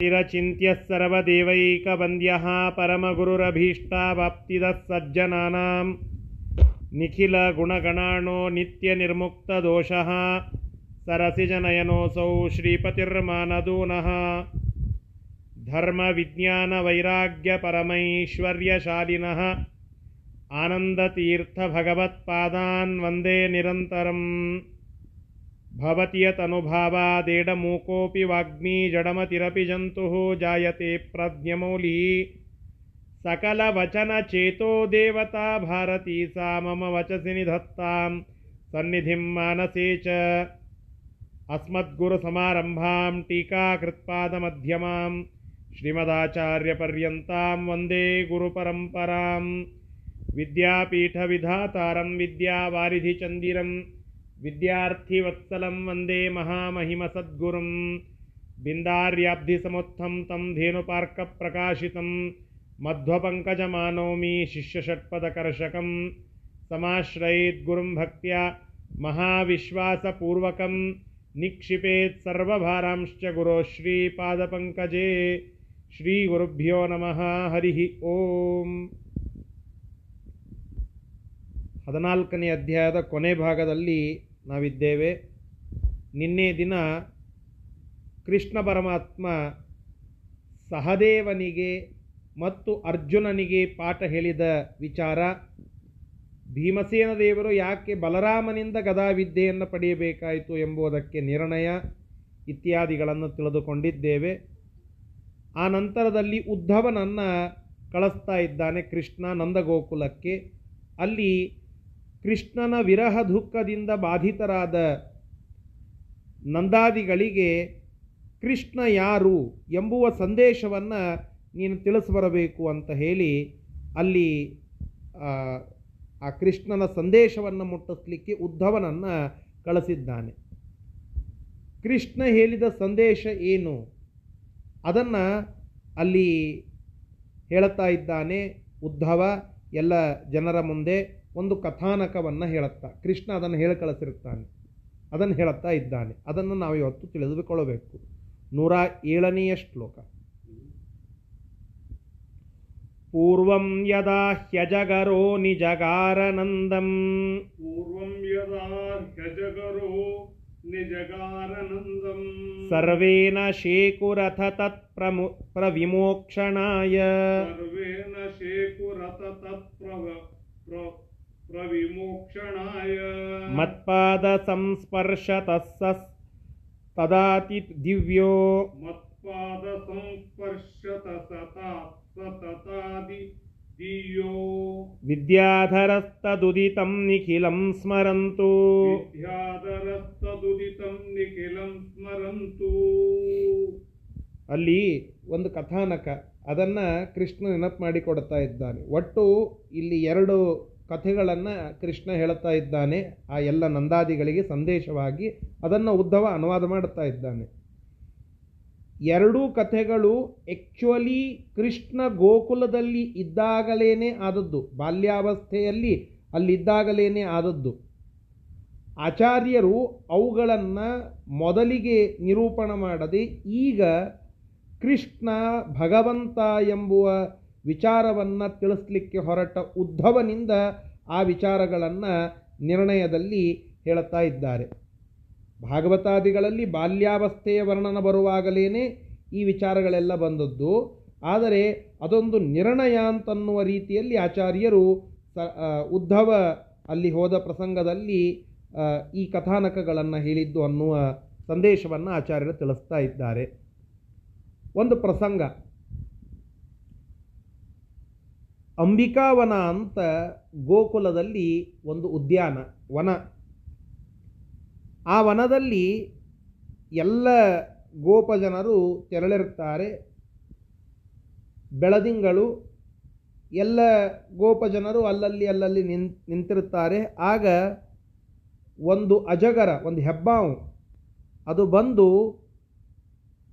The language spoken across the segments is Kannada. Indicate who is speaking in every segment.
Speaker 1: तिरचिन्त्यः सर्वदेवैकवन्द्यः परमगुरुरभीष्टावाप्तिदः सज्जनानां निखिलगुणगणाणो नित्यनिर्मुक्तदोषः। सरसिजनयनोऽसौ श्रीपतिर्मानदूनः। धर्मविज्ञानवैराग्यपरमैश्वर्यशालिनः। आनन्दतीर्थभगवत्पादान् वन्दे निरन्तरम् भवति यतनुभावादेडमूकोऽपि वाग्मी जडमतिरपि जन्तुः जायते प्रज्ञमौलिः। सकलवचनचेतो देवता भारती सा मम वचसि निधत्तां सन्निधिं मानसे च अस्मद्गुरुसमारम्भां टीकाकृत्पादमध्यमां श्रीमदाचार्यपर्यन्तां वंदे गुरुपरम्परां विद्यापीठविधातारं विद्यावारिधिचन्दिरं विद्यार्थिवत्सलं वंदे महामहिमसद्गुरुं बिन्दार्याब्धिसमुत्थं तं धेनुपार्कप्रकाशितं मध्वपङ्कजमानौमि शिष्यषट्पदकर्षकं समाश्रयेद्गुरुं भक्त्या महाविश्वासपूर्वकं निक्षिपेत् सर्वभारांश्च गुरो श्रीपादपङ्कजे श्रीगुरुभ्यो नमः हरिः ओम्। ಹದಿನಾಲ್ಕನೇ ಅಧ್ಯಾಯದ ಕೊನೆ ಭಾಗದಲ್ಲಿ ನಾವಿದ್ದೇವೆ. ನಿನ್ನೆ ದಿನ ಕೃಷ್ಣ ಪರಮಾತ್ಮ ಸಹದೇವನಿಗೆ ಮತ್ತು ಅರ್ಜುನನಿಗೆ ಪಾಠ ಹೇಳಿದ ವಿಚಾರ, ಭೀಮಸೇನ ದೇವರು ಯಾಕೆ ಬಲರಾಮನಿಂದ ಗದಾವಿದ್ಯೆಯನ್ನು ಪಡೆಯಬೇಕಾಯಿತು ಎಂಬುದಕ್ಕೆ ನಿರ್ಣಯ ಇತ್ಯಾದಿಗಳನ್ನು ತಿಳಿದುಕೊಂಡಿದ್ದೇವೆ. ಆ ನಂತರದಲ್ಲಿ ಉದ್ಧವನನ್ನು ಕಳಿಸ್ತಾ ಇದ್ದಾನೆ ಕೃಷ್ಣ ನಂದಗೋಕುಲಕ್ಕೆ. ಅಲ್ಲಿ ಕೃಷ್ಣನ ವಿರಹ ದುಃಖದಿಂದ ಬಾಧಿತರಾದ ನಂದಾದಿಗಳಿಗೆ ಕೃಷ್ಣ ಯಾರು ಎಂಬುವ ಸಂದೇಶವನ್ನು ನೀನು ತಿಳಿಸ್ಬರಬೇಕು ಅಂತ ಹೇಳಿ ಅಲ್ಲಿ, ಆ ಕೃಷ್ಣನ ಸಂದೇಶವನ್ನು ಮುಟ್ಟಿಸ್ಲಿಕ್ಕೆ ಉದ್ಧವನನ್ನು ಕಳಿಸಿದ್ದಾನೆ. ಕೃಷ್ಣ ಹೇಳಿದ ಸಂದೇಶ ಏನು? ಅದನ್ನು ಅಲ್ಲಿ ಹೇಳುತ್ತಾ ಇದ್ದಾನೆ ಉದ್ಧವ, ಎಲ್ಲ ಜನರ ಮುಂದೆ. ಒಂದು ಕಥಾನಕವನ್ನು ಹೇಳುತ್ತಾ ಕೃಷ್ಣ ಅದನ್ನು ಹೇಳಿ ಕಳಿಸಿರುತ್ತಾನೆ ಅದನ್ನು ಹೇಳುತ್ತಾ ಇದ್ದಾನೆ ಅದನ್ನು ನಾವು ಇವತ್ತು ತಿಳಿದುಕೊಳ್ಳಬೇಕು ನೂರ ಏಳನೆಯ ಶ್ಲೋಕ ಪೂರ್ವಂ ಯದಾ ಹ್ಯಜಗರೋ ನಿಜಗಾರನಂದಂ
Speaker 2: पूर्वं यदा ह्यजगरो निजगारनन्दम्
Speaker 1: ಸರ್ವೇನ ಶೇಕುರಥ ತತ್ ಪ್ರಮು ಪ್ರವಿಮೋಕ್ಷಣಾಯ
Speaker 2: सर्वेण शेकुरत तत्प्रव प्र- प्रविमोक्षणाय
Speaker 1: ಮತ್ಪಾದ ಸಂಸ್ಪರ್ಶತಃ ಸ ತದಾತಿ ದಿವ್ಯೋ
Speaker 2: मत्पादसंस्पर्शत सता सततादि दीयो
Speaker 1: ವಿದ್ಯಾಧರಸ್ತದುದಿತಂ ನಿಖಿಲಂ ಸ್ಮರಂತು
Speaker 2: विद्याधरस्तदुदितं निखिलं स्मरन्तु
Speaker 1: ಅಲ್ಲಿ ಒಂದು ಕಥಾನಕ ಅದನ್ನು ಕೃಷ್ಣ ನೆನಪು ಮಾಡಿಕೊಡ್ತಾ ಇದ್ದಾನೆ ಒಟ್ಟು ಇಲ್ಲಿ ಎರಡು ಕಥೆಗಳನ್ನು ಕೃಷ್ಣ ಹೇಳುತ್ತಾ ಇದ್ದಾನೆ. ಆ ಎಲ್ಲ ನಂದಾದಿಗಳಿಗೆ ಸಂದೇಶವಾಗಿ ಅದನ್ನು ಉದ್ಧವ ಅನುವಾದ ಮಾಡುತ್ತಾ ಇದ್ದಾನೆ. ಎರಡೂ ಕಥೆಗಳು ಆ್ಯಕ್ಚುಲಿ ಕೃಷ್ಣ ಗೋಕುಲದಲ್ಲಿ ಇದ್ದಾಗಲೇ ಆದದ್ದು. ಬಾಲ್ಯಾವಸ್ಥೆಯಲ್ಲಿ ಅಲ್ಲಿದ್ದಾಗಲೇ ಆದದ್ದು. ಆಚಾರ್ಯರು ಅವುಗಳನ್ನು ಮೊದಲಿಗೆ ನಿರೂಪಣ ಮಾಡದೆ ಈಗ ಕೃಷ್ಣ ಭಗವಂತ ಎಂಬುವ ವಿಚಾರವನ್ನು ತಿಳಿಸ್ಲಿಕ್ಕೆ ಹೊರಟ ಉದ್ಧವನಿಂದ ಆ ವಿಚಾರಗಳನ್ನು ನಿರ್ಣಯದಲ್ಲಿ ಹೇಳುತ್ತಾ ಇದ್ದಾರೆ. ಭಾಗವತಾದಿಗಳಲ್ಲಿ ಬಾಲ್ಯಾವಸ್ಥೆಯ ವರ್ಣನ ಬರುವಾಗಲೇ ಈ ವಿಚಾರಗಳೆಲ್ಲ ಬಂದದ್ದು. ಆದರೆ ಅದೊಂದು ನಿರ್ಣಯ ಅಂತನ್ನುವ ರೀತಿಯಲ್ಲಿ ಆಚಾರ್ಯರು ಸ ಉದ್ಧವ ಅಲ್ಲಿ ಹೋದ ಪ್ರಸಂಗದಲ್ಲಿ ಈ ಕಥಾನಕಗಳನ್ನು ಹೇಳಿದ್ದು ಅನ್ನುವ ಸಂದೇಶವನ್ನು ಆಚಾರ್ಯರು ತಿಳಿಸ್ತಾ ಇದ್ದಾರೆ. ಒಂದು ಪ್ರಸಂಗ. ಅಂಬಿಕಾವನ ಅಂತ ಗೋಕುಲದಲ್ಲಿ ಒಂದು ಉದ್ಯಾನ, ವನ. ಆ ವನದಲ್ಲಿ ಎಲ್ಲ ಗೋಪಜನರು ತೆರಳಿರುತ್ತಾರೆ. ಬೆಳದಿಂಗಳು, ಎಲ್ಲ ಗೋಪಜನರು ಅಲ್ಲಲ್ಲಿ ಅಲ್ಲಲ್ಲಿ ನಿನ್, ನಿಂತಿರುತ್ತಾರೆ. ಆಗ ಒಂದು ಅಜಗರ, ಒಂದು ಹೆಬ್ಬಾವು, ಅದು ಬಂದು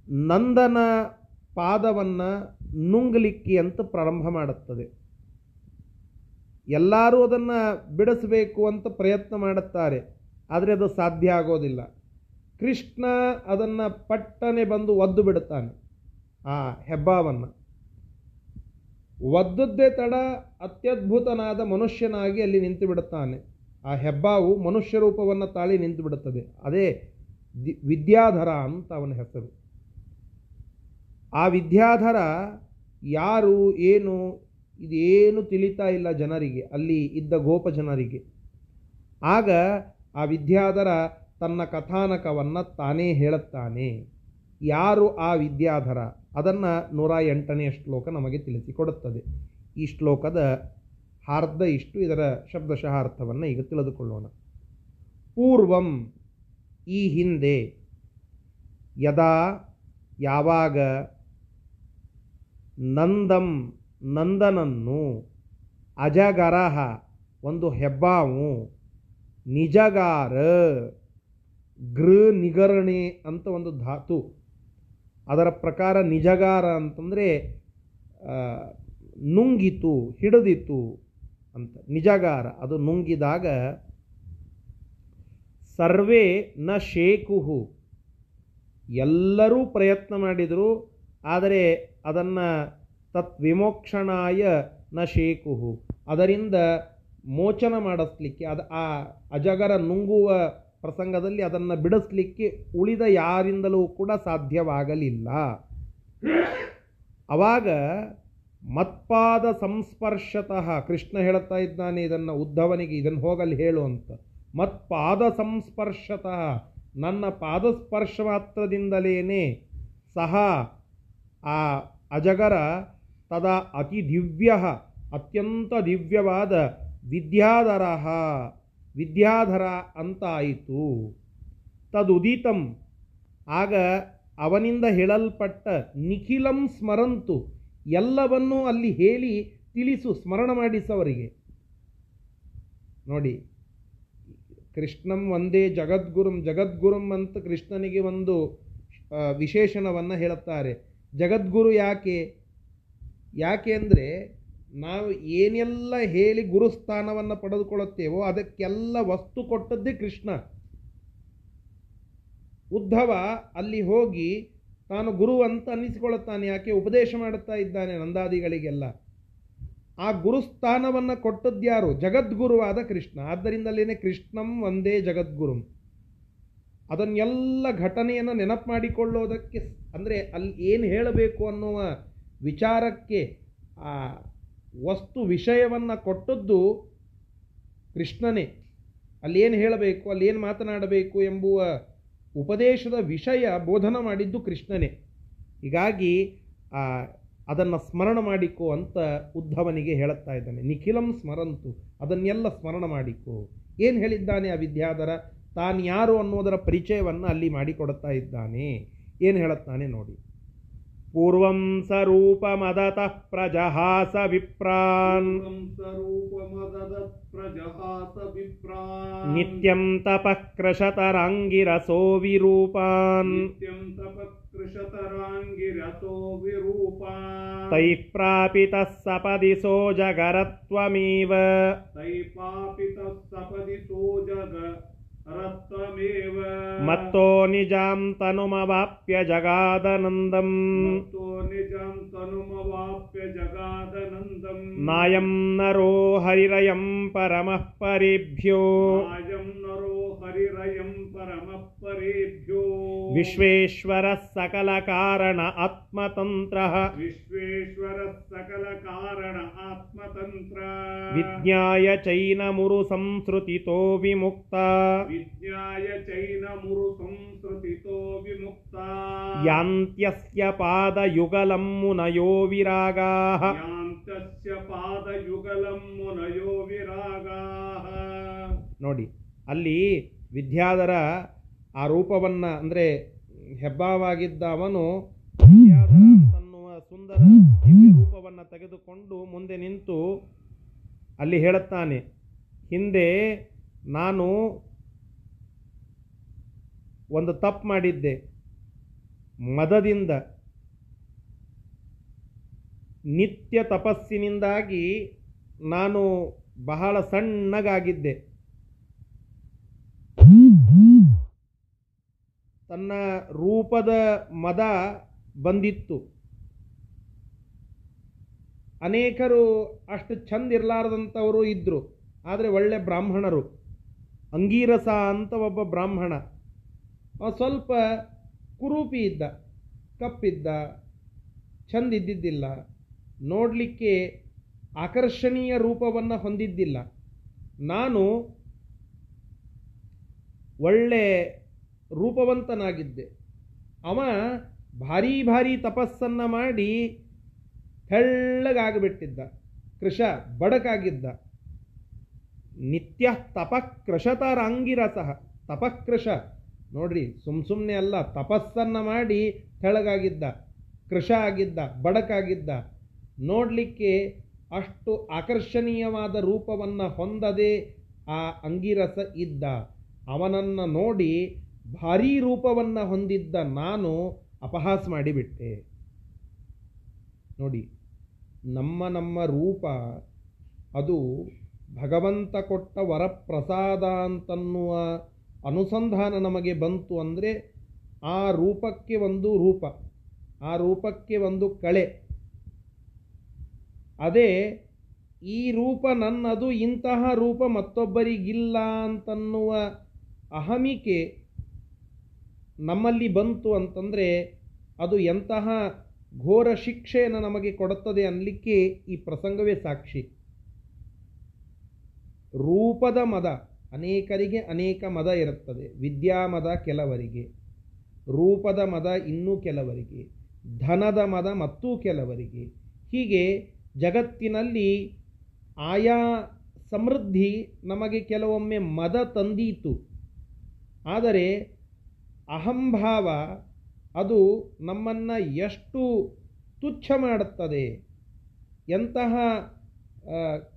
Speaker 1: ನಂದನ ಪಾದವನ್ನು ನುಂಗ್ಲಿಕ್ಕಿ ಅಂತ ಪ್ರಾರಂಭ ಮಾಡುತ್ತದೆ. ಎಲ್ಲರೂ ಅದನ್ನು ಬಿಡಿಸಬೇಕು ಅಂತ ಪ್ರಯತ್ನ ಮಾಡುತ್ತಾರೆ, ಆದರೆ ಅದು ಸಾಧ್ಯ ಆಗೋದಿಲ್ಲ. ಕೃಷ್ಣ ಅದನ್ನು ಪಟ್ಟನೆ ಬಂದು ಒದ್ದು ಬಿಡುತ್ತಾನೆ, ಆ ಹೆಬ್ಬಾವನ್ನು. ಒದ್ದದ್ದೇ ತಡ, ಅತ್ಯದ್ಭುತನಾದ ಮನುಷ್ಯನಾಗಿ ಅಲ್ಲಿ ನಿಂತು ಬಿಡುತ್ತಾನೆ. ಆ ಹೆಬ್ಬಾವು ಮನುಷ್ಯ ರೂಪವನ್ನು ತಾಳಿ ನಿಂತು ಬಿಡುತ್ತದೆ. ಅದೇ ವಿದ್ಯಾಧರ ಅಂತ ಅವನ ಹೆಸರು. ಆ ವಿದ್ಯಾಧರ ಯಾರು, ಏನು ಇದೇನು ತಿಳಿತಾ ಇಲ್ಲ ಜನರಿಗೆ, ಅಲ್ಲಿ ಇದ್ದ ಗೋಪ ಜನರಿಗೆ. ಆಗ ಆ ವಿದ್ಯಾಧರ ತನ್ನ ಕಥಾನಕವನ್ನು ತಾನೇ ಹೇಳುತ್ತಾನೆ. ಯಾರು ಆ ವಿದ್ಯಾಧರ? ಅದನ್ನು ನೂರ ಎಂಟನೆಯ ಶ್ಲೋಕ ನಮಗೆ ತಿಳಿಸಿಕೊಡುತ್ತದೆ. ಈ ಶ್ಲೋಕದ ಅರ್ಧ ಇಷ್ಟು ಇದರ ಶಬ್ದಶಃ ಅರ್ಥವನ್ನು ಈಗ ತಿಳಿದುಕೊಳ್ಳೋಣ. ಪೂರ್ವಂ ಈ ಹಿಂದೆ ಯದಾ ಯಾವಾಗ ನಂದಂ ನಂದನನ್ನು ಅಜಗರಹ, ಒಂದು ಹೆಬ್ಬಾವು, ನಿಜಗಾರ ಗೃ ನಿಗರಣೆ ಅಂತ ಒಂದು ಧಾತು. ಅದರ ಪ್ರಕಾರ ನಿಜಗಾರ ಅಂತಂದರೆ ನುಂಗಿತು, ಹಿಡಿದಿತು ಅಂತ. ನಿಜಗಾರ, ಅದು ನುಂಗಿದಾಗ ಸರ್ವೇ ನ ಶೇಕುಹು. ಎಲ್ಲರೂ ಪ್ರಯತ್ನ ಮಾಡಿದರು, ಆದರೆ ಅದನ್ನು ತತ್ ವಿಮೋಕ್ಷಣಾಯ ನ ಶೇಕುಹು ಅದರಿಂದ ಮೋಚನ ಮಾಡಿಸ್ಲಿಕ್ಕೆ, ಅದು ಆ ಅಜಗರ ನುಂಗುವ ಪ್ರಸಂಗದಲ್ಲಿ ಅದನ್ನು ಬಿಡಿಸ್ಲಿಕ್ಕೆ ಉಳಿದ ಯಾರಿಂದಲೂ ಕೂಡ ಸಾಧ್ಯವಾಗಲಿಲ್ಲ. ಅವಾಗ ಮತ್ಪಾದ ಸಂಸ್ಪರ್ಶತಃ, ಕೃಷ್ಣ ಹೇಳುತ್ತಾ ಇದ್ದಾನೆ ಇದನ್ನು ಉದ್ಧವನಿಗೆ ಇದನ್ನು ಹೋಗಲಿ ಹೇಳು ಅಂತ. ಮತ್ಪಾದ ಸಂಸ್ಪರ್ಶತಃ, ನನ್ನ ಪಾದಸ್ಪರ್ಶ ಮಾತ್ರದಿಂದಲೇ ಸಹ ಆ ಅಜಗರ ತದಾ ಅತಿ ದಿವ್ಯ ಅತ್ಯಂತ ದಿವ್ಯವಾದ ವಿದ್ಯಾಧರ ವಿದ್ಯಾಧರ ಅಂತಾಯಿತು। ತದುದಿತಂ। ಆಗ ಅವನಿಂದ ಹೇಳಲ್ಪಟ್ಟ ನಿಖಿಲಂ ಸ್ಮರಂತು ಎಲ್ಲವನ್ನೂ ಅಲ್ಲಿ ಹೇಳಿ ತಿಳಿಸು, ಸ್ಮರಣ ಮಾಡಿಸವರಿಗೆ. ನೋಡಿ, ಕೃಷ್ಣಂ ಒಂದೇ ಜಗದ್ಗುರುಂ ಜಗದ್ಗುರುಂ ಅಂತ ಕೃಷ್ಣನಿಗೆ ಒಂದು ವಿಶೇಷಣವನ್ನು ಹೇಳುತ್ತಾರೆ. ಜಗದ್ಗುರು ಯಾಕೆ? ಯಾಕೆ ಅಂದರೆ ನಾವು ಏನೆಲ್ಲ ಹೇಳಿ ಗುರುಸ್ಥಾನವನ್ನು ಪಡೆದುಕೊಳ್ಳುತ್ತೇವೋ ಅದಕ್ಕೆಲ್ಲ ವಸ್ತು ಕೊಟ್ಟದ್ದೇ ಕೃಷ್ಣ. ಉದ್ಧವ ಅಲ್ಲಿ ಹೋಗಿ ತಾನು ಗುರು ಅಂತ ಅನ್ನಿಸಿಕೊಳ್ಳುತ್ತಾನೆ, ಯಾಕೆ ಉಪದೇಶ ಮಾಡುತ್ತಾ ಇದ್ದಾನೆ ನಂದಾದಿಗಳಿಗೆಲ್ಲ. ಆ ಗುರುಸ್ಥಾನವನ್ನು ಕೊಟ್ಟದ್ಯಾರು ಜಗದ್ಗುರುವಾದ ಕೃಷ್ಣ. ಆದ್ದರಿಂದಲೇ ಕೃಷ್ಣಂ ಒಂದೇ ಜಗದ್ಗುರುಂ. ಅದನ್ನೆಲ್ಲ ಘಟನೆಯನ್ನು ನೆನಪು ಮಾಡಿಕೊಳ್ಳೋದಕ್ಕೆ ಅಂದರೆ ಅಲ್ಲಿ ಏನು ಹೇಳಬೇಕು ಅನ್ನುವ ವಿಚಾರಕ್ಕೆ ಆ ವಸ್ತು ವಿಷಯವನ್ನು ಕೊಟ್ಟದ್ದು ಕೃಷ್ಣನೇ. ಅಲ್ಲೇನು ಹೇಳಬೇಕು, ಅಲ್ಲೇನು ಮಾತನಾಡಬೇಕು ಎಂಬುವ ಉಪದೇಶದ ವಿಷಯ ಬೋಧನ ಮಾಡಿದ್ದು ಕೃಷ್ಣನೇ. ಹೀಗಾಗಿ ಅದನ್ನು ಸ್ಮರಣ ಮಾಡಿಕೋ ಅಂತ ಉದ್ಧವನಿಗೆ ಹೇಳುತ್ತಾ ಇದ್ದಾನೆ. ನಿಖಿಲಂ ಸ್ಮರಂತು, ಅದನ್ನೆಲ್ಲ ಸ್ಮರಣ ಮಾಡಿಕೋ. ಏನು ಹೇಳಿದ್ದಾನೆ ಆ ವಿದ್ಯಾಧರ? ತಾನು ಯಾರು ಅನ್ನೋದರ ಪರಿಚಯವನ್ನು ಅಲ್ಲಿ ಮಾಡಿಕೊಡುತ್ತಾ ಇದ್ದಾನೆ. ಏನು ಹೇಳುತ್ತಾನೆ ನೋಡಿ.
Speaker 2: पूर्वं सरूप प्रजहास विप्रान्। नित्यं तपः कृशतराङ्गिरसो विरूपान्।
Speaker 1: तैः प्रापितः सपदि सो जगरत्वमेव।
Speaker 2: तैः प्रापितः सपदि सो
Speaker 1: जग मत्तो निजां तनुमवाप्य
Speaker 2: जगादनन्दम् निजां तनुमवाप्य जगादनन्दम्
Speaker 1: नायं नरो हरिरयं परमः
Speaker 2: परिभ्यो नरो हरिरयं परमः परिभ्यो
Speaker 1: विश्वेश्वरः सकलकारण आत्मतन्त्रः
Speaker 2: विश्वेश्वरः सकलकारण आत्मतन्त्र
Speaker 1: विज्ञाय चैनमुरुसंसृतितो विमुक्ता ವಿದ್ಯಾಯ
Speaker 2: ಚೈನ ಮುರು ಸಂಸ್ಕೃತಿತೋ ವಿಮುಕ್ತ.
Speaker 1: ಯಾಂತ್ಯಸ್ಯ ಪಾದಯುಗಲಂ ಮುನಯೋ ವಿರಾಗಾಃ
Speaker 2: ಯಾಂತ್ಯಸ್ಯ ಪಾದಯುಗಲಂ ಮುನಯೋ
Speaker 1: ನೋಡಿ ಅಲ್ಲಿ ವಿದ್ಯಾಧರ ಆ ರೂಪವನ್ನು ಅಂದರೆ ಹೆಬ್ಬಾವಾಗಿದ್ದವನು ವಿದ್ಯಾಧರ ತನ್ನುವ ಸುಂದರ ರೂಪವನ್ನು ತೆಗೆದುಕೊಂಡು ಮುಂದೆ ನಿಂತು ಅಲ್ಲಿ ಹೇಳುತ್ತಾನೆ ಹಿಂದೆ ನಾನು ಒಂದು ತಪ್ಪು ಮಾಡಿದ್ದೆ. ಮದದಿಂದ, ನಿತ್ಯ ತಪಸ್ಸಿನಿಂದಾಗಿ ನಾನು ಬಹಳ ಸಣ್ಣಗಾಗಿದ್ದೆ. ತನ್ನ ರೂಪದ ಮದ ಬಂದಿತ್ತು. ಅನೇಕರು ಅಷ್ಟು ಚಂದ ಇರಲಾರ್ದಂಥವರು ಇದ್ದರು ಆದರೆ ಒಳ್ಳೆ ಬ್ರಾಹ್ಮಣರು. ಅಂಗೀರಸ ಅಂತ ಒಬ್ಬ ಬ್ರಾಹ್ಮಣ. ಸ್ವಲ್ಪ ಕುರೂಪಿ ಇದ್ದ, ಕಪ್ಪಿದ್ದ ಚಂದ ಇದ್ದಿದ್ದಿಲ್ಲ ನೋಡಲಿಕ್ಕೆ ಆಕರ್ಷಣೀಯ ರೂಪವನ್ನು ಹೊಂದಿದ್ದಿಲ್ಲ. ನಾನು ಒಳ್ಳೆ ರೂಪವಂತನಾಗಿದ್ದೆ. ಅವ ಭಾರೀ ಭಾರೀ ತಪಸ್ಸನ್ನು ಮಾಡಿ ತೆಳ್ಳಗಾಗಿಬಿಟ್ಟಿದ್ದ. ಕೃಷ ಬಡಕಾಗಿದ್ದ. ನಿತ್ಯ ತಪಕೃಷತರಂಗಿರಸ ತಪಕೃಷ. ನೋಡ್ರಿ, ಸುಮ್ ಸುಮ್ಮನೆ ಅಲ್ಲ, ತಪಸ್ಸನ್ನು ಮಾಡಿ ತೆಳಗಾಗಿದ್ದ, ಕೃಷ ಆಗಿದ್ದ, ಬಡಕಾಗಿದ್ದ, ನೋಡಲಿಕ್ಕೆ ಅಷ್ಟು ಆಕರ್ಷಣೀಯವಾದ ರೂಪವನ್ನು ಹೊಂದದೆ ಆ ಅಂಗಿರಸ ಇದ್ದ, ಅವನನ್ನು ನೋಡಿ ಭಾರೀ ರೂಪವನ್ನು ಹೊಂದಿದ್ದ ನಾನು ಅಪಹಾಸ ಮಾಡಿಬಿಟ್ಟೆ. ನೋಡಿ, ನಮ್ಮ ನಮ್ಮ ರೂಪ, ಅದು ಭಗವಂತ ಕೊಟ್ಟ ವರಪ್ರಸಾದ ಅಂತನ್ನುವ ಅನುಸಂಧಾನ ನಮಗೆ ಬಂತು ಅಂದರೆ ಆ ರೂಪಕ್ಕೆ ಒಂದು ರೂಪ, ಆ ರೂಪಕ್ಕೆ ಒಂದು ಕಳೆ. ಅದೇ ಈ ರೂಪ ನನ್ನದು, ಇಂತಹ ರೂಪ ಮತ್ತೊಬ್ಬರಿಗಿಲ್ಲ ಅಂತನ್ನುವ ಅಹಮಿಕೆ ನಮ್ಮಲ್ಲಿ ಬಂತು ಅಂತಂದರೆ ಅದು ಎಂತಹ ಘೋರ ಶಿಕ್ಷೆಯನ್ನು ನಮಗೆ ಕೊಡುತ್ತದೆ ಅನ್ನಲಿಕ್ಕೆ ಈ ಪ್ರಸಂಗವೇ ಸಾಕ್ಷಿ. ರೂಪದ ಮದ. ಅನೇಕರಿಗೆ ಅನೇಕ ಮದ ಇರುತ್ತದೆ. ವಿದ್ಯಾಮದ ಕೆಲವರಿಗೆ, ರೂಪದ ಮದ ಇನ್ನೂ ಕೆಲವರಿಗೆ, ಧನದ ಮದ ಮತ್ತೂ ಕೆಲವರಿಗೆ. ಹೀಗೆ ಜಗತ್ತಿನಲ್ಲಿ ಆಯಾ ಸಮೃದ್ಧಿ ನಮಗೆ ಕೆಲವೊಮ್ಮೆ ಮದ ತಂದೀತು. ಆದರೆ ಅಹಂಭಾವ ಅದು ನಮ್ಮನ್ನು ಎಷ್ಟು ತುಚ್ಛ ಮಾಡುತ್ತದೆ, ಎಂತಹ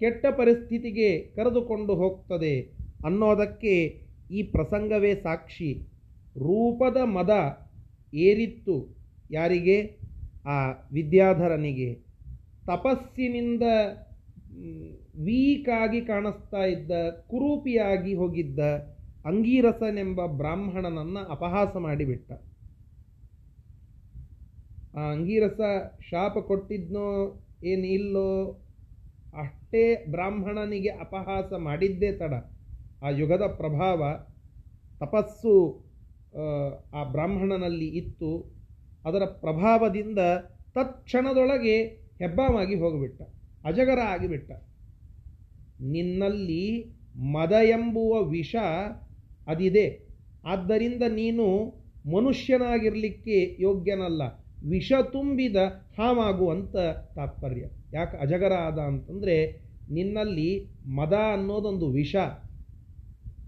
Speaker 1: ಕೆಟ್ಟ ಪರಿಸ್ಥಿತಿಗೆ ಕರೆದುಕೊಂಡು ಹೋಗ್ತದೆ ಅನ್ನೋದಕ್ಕೆ ಈ ಪ್ರಸಂಗವೇ ಸಾಕ್ಷಿ. ರೂಪದ ಮದ ಏರಿತ್ತು ಯಾರಿಗೆ? ಆ ವಿದ್ಯಾಧರನಿಗೆ. ತಪಸ್ಸಿನಿಂದ ವೀಕಾಗಿ ಕಾಣಿಸ್ತಾ ಇದ್ದ, ಕುರೂಪಿಯಾಗಿ ಹೋಗಿದ್ದ ಅಂಗೀರಸನೆಂಬ ಬ್ರಾಹ್ಮಣನನ್ನು ಅಪಹಾಸ ಮಾಡಿಬಿಟ್ಟ. ಆ ಅಂಗೀರಸ ಶಾಪ ಕೊಟ್ಟಿದ್ನೋ, ಏನು ಇಲ್ಲೋ, ಅಷ್ಟೇ ಬ್ರಾಹ್ಮಣನಿಗೆ ಅಪಹಾಸ ಮಾಡಿದ್ದೇ ತಡ. ಆ ಯುಗದ ಪ್ರಭಾವ ತಪಸ್ಸು ಆ, ಬ್ರಾಹ್ಮಣನಲ್ಲಿ ಇತ್ತು. ಅದರ ಪ್ರಭಾವದಿಂದ ತತ್ಕ್ಷಣದೊಳಗೆ ಹೆಬ್ಬಾವಾಗಿ ಹೋಗಿಬಿಟ್ಟ ಅಜಗರ ಆಗಿಬಿಟ್ಟ. ನಿನ್ನಲ್ಲಿ ಮದ ಎಂಬುವ ವಿಷ ಅದಿದೆ. ಆದ್ದರಿಂದ ನೀನು ಮನುಷ್ಯನಾಗಿರಲಿಕ್ಕೆ ಯೋಗ್ಯನಲ್ಲ ವಿಷ ತುಂಬಿದ ಹಾವಾಗುವಂಥ ತಾತ್ಪರ್ಯ. ಯಾಕೆ ಅಜಗರ ಆದ ಅಂತಂದರೆ ನಿನ್ನಲ್ಲಿ ಮದ ಅನ್ನೋದೊಂದು ವಿಷ.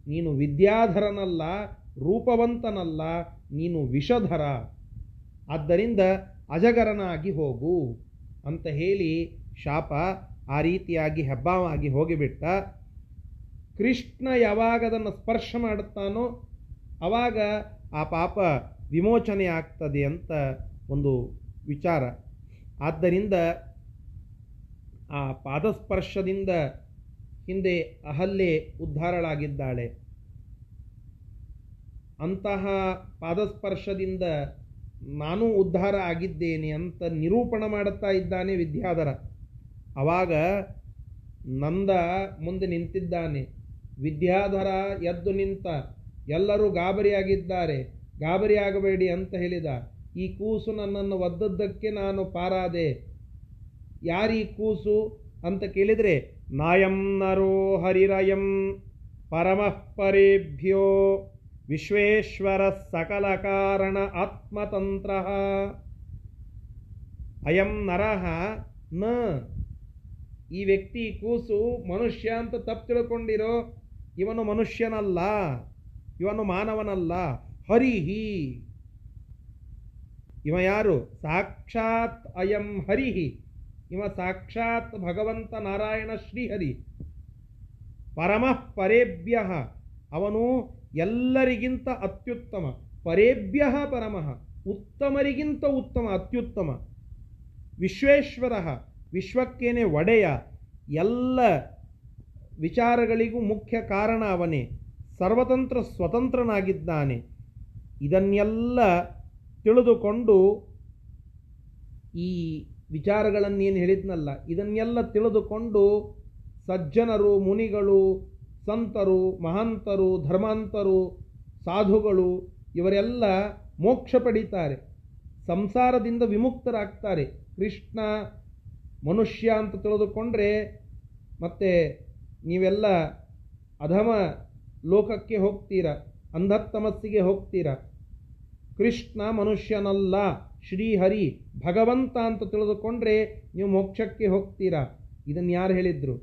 Speaker 1: ನೀನು ವಿದ್ಯಾಧರನಲ್ಲ, ರೂಪವಂತನಲ್ಲ, ನೀನು ವಿಷಧರ. ಆದ್ದರಿಂದ ಅಜಗರನಾಗಿ ಹೋಗು ಅಂತ ಹೇಳಿ ಶಾಪ ಆ ರೀತಿಯಾಗಿ ಹೆಬ್ಬಾವಾಗಿ ಹೋಗಿಬಿಟ್ಟ. ಕೃಷ್ಣ ಯಾವಾಗ ಅದನ್ನು ಸ್ಪರ್ಶ ಮಾಡುತ್ತಾನೋ ಆವಾಗ ಆ ಪಾಪ ವಿಮೋಚನೆ ಆಗ್ತದೆ ಅಂತ ಒಂದು ವಿಚಾರ. ಆದ್ದರಿಂದ ಆ ಪಾದಸ್ಪರ್ಶದಿಂದ ಹಿಂದೆ ಅಹಲ್ಲೆ ಉದ್ಧಾರಳಾಗಿದ್ದಾಳೆ. ಅಂತಹ ಪಾದಸ್ಪರ್ಶದಿಂದ ನಾನು ಉದ್ಧಾರ ಆಗಿದ್ದೇನೆ ಅಂತ ನಿರೂಪಣ ಮಾಡುತ್ತಾ ಇದ್ದಾನೆ ವಿದ್ಯಾಧರ. ಆವಾಗ ನಂದ ಮುಂದೆ ನಿಂತಿದ್ದಾನೆ. ವಿದ್ಯಾಧರ ಎದ್ದು ನಿಂತ, ಎಲ್ಲರೂ ಗಾಬರಿಯಾಗಿದ್ದಾರೆ. ಗಾಬರಿಯಾಗಬೇಡಿ ಅಂತ ಹೇಳಿದ. ಈ ಕೂಸು ನನ್ನನ್ನು ಒದ್ದದ್ದಕ್ಕೆ ನಾನು ಪಾರಾದೆ. ಯಾರೀ ಕೂಸು ಅಂತ ಕೇಳಿದರೆ ನಾಯಂ ನರೋ ಹರಿರಯಂ ಪರೇಭ್ಯೋ ವಿಶ್ವೇಶ್ವರ ಸಕಲ ಕಾರಣ ಆತ್ಮತಂತ್ರ. ಅಯಂ ನರಹ ನ. ಈ ವ್ಯಕ್ತಿ ಕೂಸು ಮನುಷ್ಯ ಅಂತ ತಪ್ಪು ತಿಳ್ಕೊಂಡಿರೋ, ಇವನು ಮನುಷ್ಯನಲ್ಲ, ಇವನು ಮಾನವನಲ್ಲ. ಹರಿಹಿ ಇವ ಯಾರು? ಸಾಕ್ಷಾತ್ ಅಯಂ ಹರಿಹಿ ಇವ ಸಾಕ್ಷಾತ್ ಭಗವಂತ ನಾರಾಯಣ ಶ್ರೀಹರಿ. ಪರಮಃ ಪರೇಭ್ಯ. ಅವನು ಎಲ್ಲರಿಗಿಂತ ಅತ್ಯುತ್ತಮ. ಪರೇಭ್ಯ ಪರಮಃ. ಉತ್ತಮರಿಗಿಂತ ಉತ್ತಮ, ಅತ್ಯುತ್ತಮ. ವಿಶ್ವೇಶ್ವರ. ವಿಶ್ವಕ್ಕೇನೆ ಒಡೆಯ. ಎಲ್ಲ ವಿಚಾರಗಳಿಗೂ ಮುಖ್ಯ ಕಾರಣ ಅವನೇ. ಸರ್ವತಂತ್ರ ಸ್ವತಂತ್ರನಾಗಿದ್ದಾನೆ. ಇದನ್ನೆಲ್ಲ ತಿಳಿದುಕೊಂಡು ಈ ವಿಚಾರಗಳನ್ನೇನು ಹೇಳಿದ್ನಲ್ಲ, ಇದನ್ನೆಲ್ಲ ತಿಳಿದುಕೊಂಡು ಸಜ್ಜನರು, ಮುನಿಗಳು, ಸಂತರು, ಮಹಾಂತರು, ಧರ್ಮಾಂತರು, ಸಾಧುಗಳು ಇವರೆಲ್ಲ ಮೋಕ್ಷ ಪಡೀತಾರೆ, ಸಂಸಾರದಿಂದ ವಿಮುಕ್ತರಾಗ್ತಾರೆ. ಕೃಷ್ಣ ಮನುಷ್ಯ ಅಂತ ತಿಳಿದುಕೊಂಡ್ರೆ ಮತ್ತೆ ನೀವೆಲ್ಲ ಅಧಮ ಲೋಕಕ್ಕೆ ಹೋಗ್ತೀರ, ಅಂಧತ್ತಮಸ್ಸಿಗೆ ಹೋಗ್ತೀರ. ಕೃಷ್ಣ ಮನುಷ್ಯನಲ್ಲ. ಶ್ರೀಹರಿ ಭಗವಂತ ಅಂತ ತಿಳಿದುಕೊಂಡ್ರೆ ನೀವು ಮೋಕ್ಷಕ್ಕೆ ಹೋಗ್ತೀರಾ? ಇದನ್ನು ಯಾರು ಹೇಳಿದ್ರು?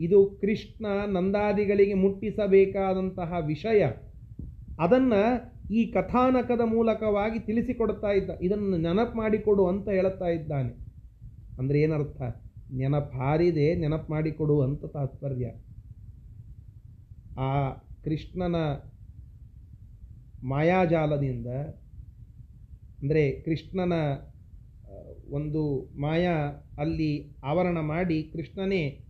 Speaker 1: ಇದು ಕೃಷ್ಣ ನಂದಾದಿಗಳಿಗೆ ಮುಟ್ಟಿಸಬೇಕಾದಂತಹ ವಿಷಯ. ಅದನ್ನು ಈ ಕಥಾನಕದ ಮೂಲಕವಾಗಿ ತಿಳಿಸಿಕೊಡ್ತಾ ಇದ್ದ, ಇದನ್ನು ನೆನಪು ಮಾಡಿಕೊಡು ಅಂತ ಹೇಳುತ್ತಾ ಇದ್ದಾನೆ. ಅಂದರೆ ಏನರ್ಥ? ನೆನಪು ಹಾರಿದೆ, ನೆನಪು ಮಾಡಿಕೊಡು ಅಂತ ತಾತ್ಪರ್ಯ. ಆ ಕೃಷ್ಣನ ಮಾಯಾಜಾಲದಿಂದ ಅಂದರೆ ಕೃಷ್ಣನ ಒಂದು ಮಾಯಾ ಅಲ್ಲಿ ಆವರಣ ಮಾಡಿ ಕೃಷ್ಣನೇ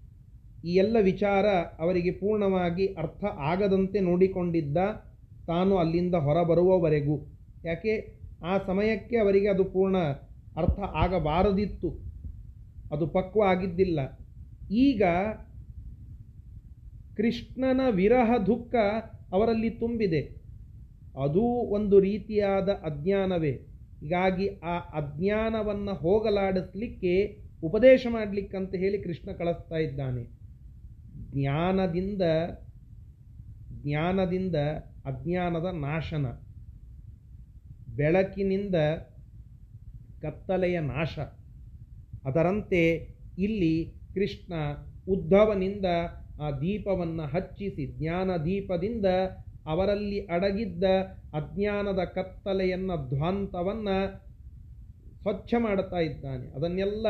Speaker 1: ಈ ಎಲ್ಲ ವಿಚಾರ ಅವರಿಗೆ ಪೂರ್ಣವಾಗಿ ಅರ್ಥ ಆಗದಂತೆ ನೋಡಿಕೊಂಡಿದ್ದ ತಾನು ಅಲ್ಲಿಂದ ಹೊರಬರುವವರೆಗೂ. ಯಾಕೆ? ಆ ಸಮಯಕ್ಕೆ ಅವರಿಗೆ ಅದು ಪೂರ್ಣ ಅರ್ಥ ಆಗಬಾರದಿತ್ತು. ಅದು ಪಕ್ವ ಆಗಿದ್ದಿಲ್ಲ. ಈಗ ಕೃಷ್ಣನ ವಿರಹ ದುಃಖ ಅವರಲ್ಲಿ ತುಂಬಿದೆ. ಅದೂ ಒಂದು ರೀತಿಯಾದ ಅಜ್ಞಾನವೇ. ಹೀಗಾಗಿ ಆ ಅಜ್ಞಾನವನ್ನು ಹೋಗಲಾಡಿಸ್ಲಿಕ್ಕೆ ಉಪದೇಶ ಮಾಡಲಿಕ್ಕಂತ ಹೇಳಿ ಕೃಷ್ಣ ಕಳಿಸ್ತಾ ಇದ್ದಾನೆ. ಜ್ಞಾನದಿಂದ ಜ್ಞಾನದಿಂದ ಅಜ್ಞಾನದ ನಾಶನ. ಬೆಳಕಿನಿಂದ ಕತ್ತಲೆಯ ನಾಶ. ಅದರಂತೆ ಇಲ್ಲಿ ಕೃಷ್ಣ ಉದ್ಧವನಿಂದ ಆ ದೀಪವನ್ನು ಹಚ್ಚಿಸಿ ಜ್ಞಾನ ದೀಪದಿಂದ ಅವರಲ್ಲಿ ಅಡಗಿದ್ದ ಅಜ್ಞಾನದ ಕತ್ತಲೆಯನ್ನು ಧ್ವಾಂತವನ್ನು ಸ್ವಚ್ಛ ಮಾಡುತ್ತಾ ಇದ್ದಾನೆ. ಅದನ್ನೆಲ್ಲ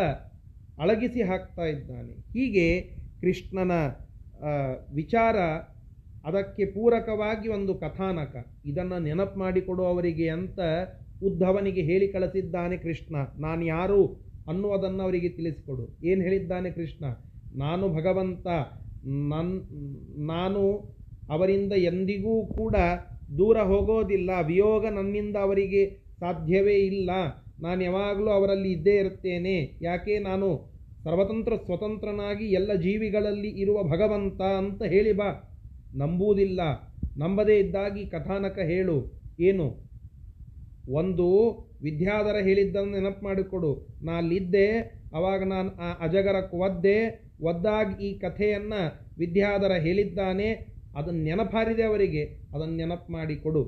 Speaker 1: ಅಳಗಿಸಿ ಹಾಕ್ತಾ ಇದ್ದಾನೆ. ಹೀಗೆ ಕೃಷ್ಣನ ವಿಚಾರ ಅದಕ್ಕೆ ಪೂರಕವಾಗಿ ಒಂದು ಕಥಾನಕ. ಇದನ್ನು ನೆನಪು ಮಾಡಿಕೊಡುವವರಿಗೆ ಅಂತ ಉದ್ಧವನಿಗೆ ಹೇಳಿ ಕಳಿಸಿದ್ದಾನೆ ಕೃಷ್ಣ. ನಾನು ಯಾರು ಅನ್ನುವುದನ್ನು ಅವರಿಗೆ ತಿಳಿಸಿಕೊಡು. ಏನು ಹೇಳಿದ್ದಾನೆ ಕೃಷ್ಣ? ನಾನು ಭಗವಂತ. ನನ್, ನಾನು ಅವರಿಂದ ಎಂದಿಗೂ ಕೂಡ ದೂರ ಹೋಗೋದಿಲ್ಲ. ವಿಯೋಗ ನನ್ನಿಂದ ಅವರಿಗೆ ಸಾಧ್ಯವೇ ಇಲ್ಲ. ನಾನು ಯಾವಾಗಲೂ ಅವರಲ್ಲಿ ಇದ್ದೇ ಇರುತ್ತೇನೆ. ಯಾಕೆ? ನಾನು ಸರ್ವತಂತ್ರ ಸ್ವತಂತ್ರನಾಗಿ ಎಲ್ಲ ಜೀವಿಗಳಲ್ಲಿ ಇರುವ ಭಗವಂತ ಅಂತ ಹೇಳಿ ಬಾ. ನಂಬುವುದಿಲ್ಲ. ನಂಬದೇ ಇದ್ದಾಗಿ ಕಥಾನಕ ಹೇಳು. ಏನು? ಒಂದು ವಿದ್ಯಾಧರ ಹೇಳಿದ್ದನ್ನು ನೆನಪು ಮಾಡಿಕೊಡು. ನಾ ಅಲ್ಲಿದ್ದೆ. ಅವಾಗ ನಾನು ಆ ಅಜಗರಕ್ಕೆ ಒದ್ದೆ. ಒದ್ದಾಗಿ ಈ ಕಥೆಯನ್ನು ವಿದ್ಯಾಧರ ಹೇಳಿದ್ದಾನೆ. ಅದನ್ನು ನೆನಪಾರಿದೆ ಅವರಿಗೆ, ಅದನ್ನು ನೆನಪು ಮಾಡಿಕೊಡು